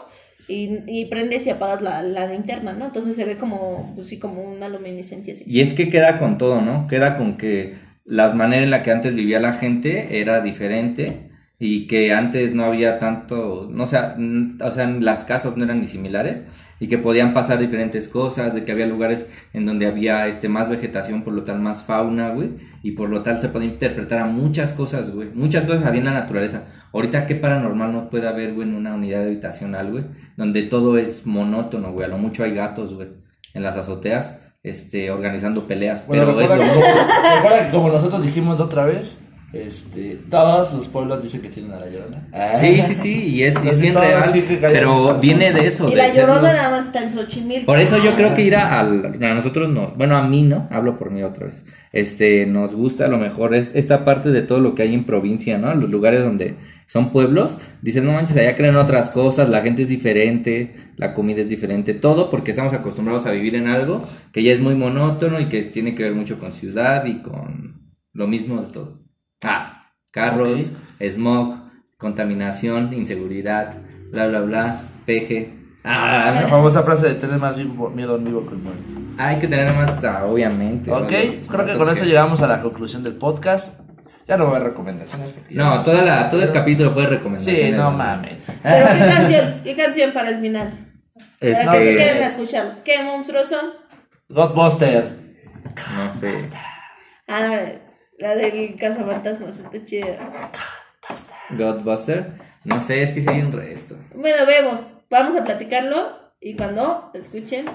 Speaker 3: y, y prendes y apagas la, la linterna, ¿no? Entonces se ve como, pues sí, como una luminiscencia así.
Speaker 4: Y es que queda con todo, ¿no? Queda con que las maneras en las que antes vivía la gente era diferente y que antes no había tanto, no sé, n- o sea, las casas no eran ni similares y que podían pasar diferentes cosas, de que había lugares en donde había este más vegetación, por lo tal más fauna, güey, y por lo tal se podía interpretar a muchas cosas, güey, muchas cosas había en la naturaleza. Ahorita qué paranormal no puede haber, güey, en una unidad habitacional, güey, donde todo es monótono, güey, a lo mucho hay gatos, güey, en las azoteas, este, organizando peleas,
Speaker 2: Bueno,
Speaker 4: pero es
Speaker 2: recuerda,
Speaker 4: lo
Speaker 2: que como, recuerda que como nosotros dijimos la otra vez, este, todos los pueblos dicen que tienen a la llorona. Ah.
Speaker 4: Sí, sí, sí, y es, y es bien real,
Speaker 2: sí
Speaker 4: pero viene de eso.
Speaker 3: Y
Speaker 4: de
Speaker 3: la llorona
Speaker 4: los-
Speaker 3: nada más está en Xochimilco.
Speaker 4: Por eso yo creo que ir a, al- a nosotros no, bueno, a mí no, hablo por mí otra vez. Este, nos gusta a lo mejor es esta parte de todo lo que hay en provincia, ¿no? Los lugares donde son pueblos, dicen, no manches, allá creen otras cosas, la gente es diferente, la comida es diferente, todo porque estamos acostumbrados a vivir en algo que ya es muy monótono y que tiene que ver mucho con ciudad y con lo mismo de todo. Ah, carros, smog, contaminación, inseguridad, bla, bla, bla, peje. Ah,
Speaker 2: La famosa frase de tener más vivo- miedo en vivo que en muerto.
Speaker 4: hay que tener más, obviamente.
Speaker 2: Ok, creo que con eso llegamos a la conclusión del podcast. Ya no va a haber recomendaciones.
Speaker 4: No, toda la, todo el capítulo fue recomendaciones.
Speaker 2: Sí, no mames.
Speaker 3: Pero qué canción, qué canción para el final. Para
Speaker 4: Este,
Speaker 3: que se queden a escucharlo. ¿Qué monstruos son?
Speaker 2: Godbuster.
Speaker 4: no sé.
Speaker 3: Ah, la del cazafantasmas, está chida.
Speaker 4: Godbuster. No sé, es que sí hay un resto.
Speaker 3: Bueno, vemos, vamos a platicarlo y cuando escuchen.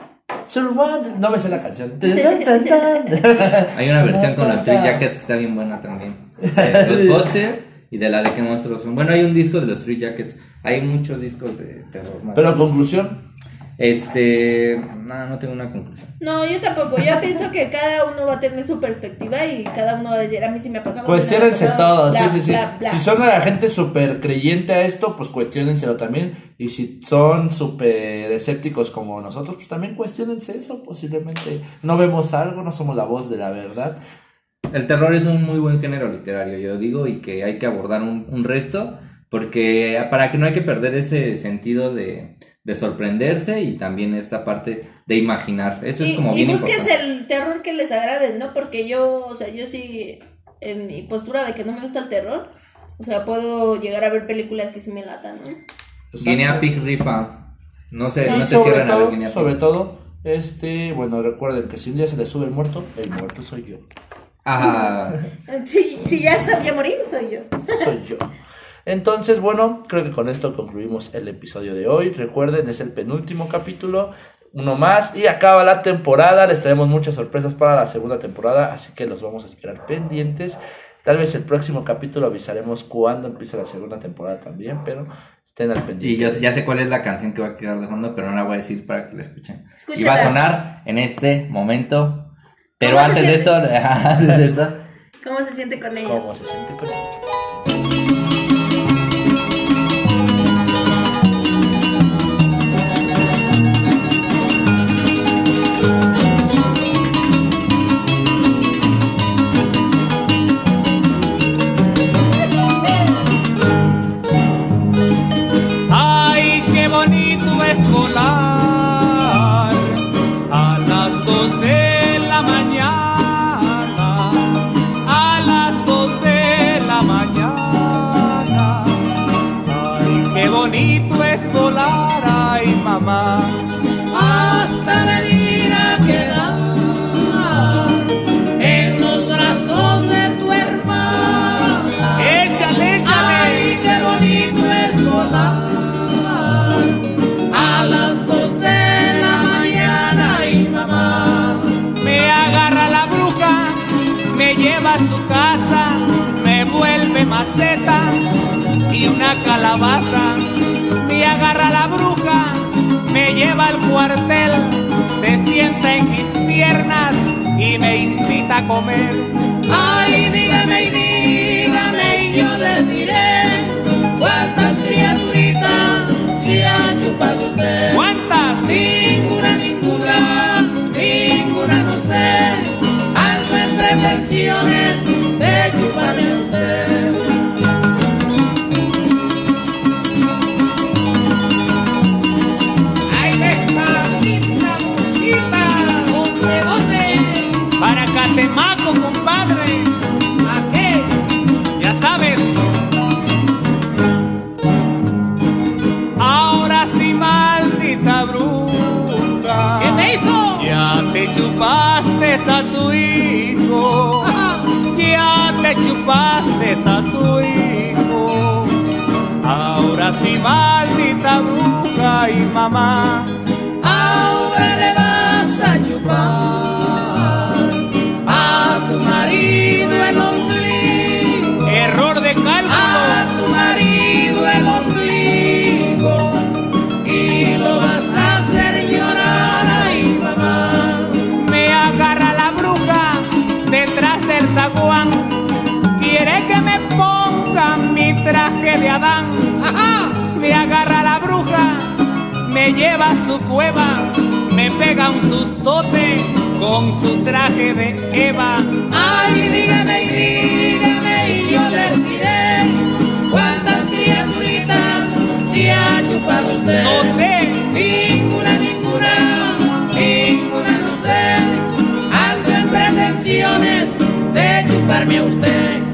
Speaker 2: No me sé la canción.
Speaker 4: Hay una versión con los Street Jackets que está bien buena también. De Godbuster y de la de qué monstruos son. Bueno, hay un disco de los Street Jackets. Hay muchos discos de terror.
Speaker 2: Pero conclusión.
Speaker 4: Este. No, no tengo una conclusión.
Speaker 3: No, yo tampoco. Yo pienso que cada uno va a tener su perspectiva y cada uno va a decir, a mí sí me ha pasado.
Speaker 2: Cuestiónense
Speaker 3: pasado",
Speaker 2: todo,
Speaker 3: bla,
Speaker 2: sí, sí, sí.
Speaker 3: bla, bla.
Speaker 2: Si son la gente súper creyente a esto, pues cuestiónenselo también. Y si son súper escépticos como nosotros, pues también cuestionense eso. Posiblemente no vemos algo, no somos la voz de la verdad.
Speaker 4: El terror es un muy buen género literario, yo digo, y que hay que abordar un, un resto, porque para que no hay que perder ese sentido de, de sorprenderse y también esta parte de imaginar. Eso
Speaker 3: y,
Speaker 4: es como
Speaker 3: y
Speaker 4: bien
Speaker 3: búsquense
Speaker 4: importante.
Speaker 3: el terror que les agrade, ¿no? Porque yo, o sea, yo sí, en mi postura de que no me gusta el terror, o sea, puedo llegar a ver películas que sí me latan, ¿no?
Speaker 4: Guinea Pig rifa. No se,
Speaker 2: Y
Speaker 4: no se
Speaker 2: sobre
Speaker 4: cierran a ver
Speaker 2: todo,
Speaker 4: Guinea Pig.
Speaker 2: sobre todo, este, bueno, recuerden que si un día se le sube el muerto, el muerto soy yo.
Speaker 4: Ah,
Speaker 3: Si, si ya está a morir, soy yo.
Speaker 2: soy yo. Entonces, bueno, creo que con esto concluimos el episodio de hoy. Recuerden, es el penúltimo capítulo, uno más y acaba la temporada. Les traemos muchas sorpresas para la segunda temporada, así que los vamos a esperar pendientes. Tal vez el próximo capítulo avisaremos cuándo empieza la segunda temporada también, pero estén al pendiente.
Speaker 4: y yo ya sé cuál es la canción que va a quedar de fondo, pero no la voy a decir para que la escuchen. Y
Speaker 3: Escúchala.
Speaker 4: va a sonar en este momento. Pero
Speaker 3: ¿Cómo se
Speaker 4: antes de esto, antes de eso.
Speaker 3: ¿Cómo se siente con ella?
Speaker 2: ¿Cómo se siente con ello?
Speaker 5: Me lleva a su casa, me vuelve maceta y una calabaza. Me agarra la bruja, me lleva al cuartel, se sienta en mis piernas y me invita a comer. Ay, dígame y dígame y yo les diré cuántas criaturitas se ha chupado usted. ¿Cuántas? Ninguna, intenciones de chupar el cero. Hay de esa mosquita, donde bote, para Catemaco, compadre. ¿A qué? Ya sabes. Ahora sí, maldita bruja. ¿Qué me hizo? Ya te chupaste a tu hija chupaste a tu hijo. Ahora sí, maldita bruja y mamá,
Speaker 6: ahora le vas a chupar a tu marido el hombre.
Speaker 5: traje de
Speaker 6: Adán. Me agarra la bruja, me lleva a su cueva, me pega
Speaker 5: un sustote con su traje de Eva. Ay, dígame y dígame y yo les diré cuántas criaturitas se ha chupado usted. No sé. Ninguna, ninguna, ninguna, no sé. Ando en pretensiones de
Speaker 6: chuparme a usted.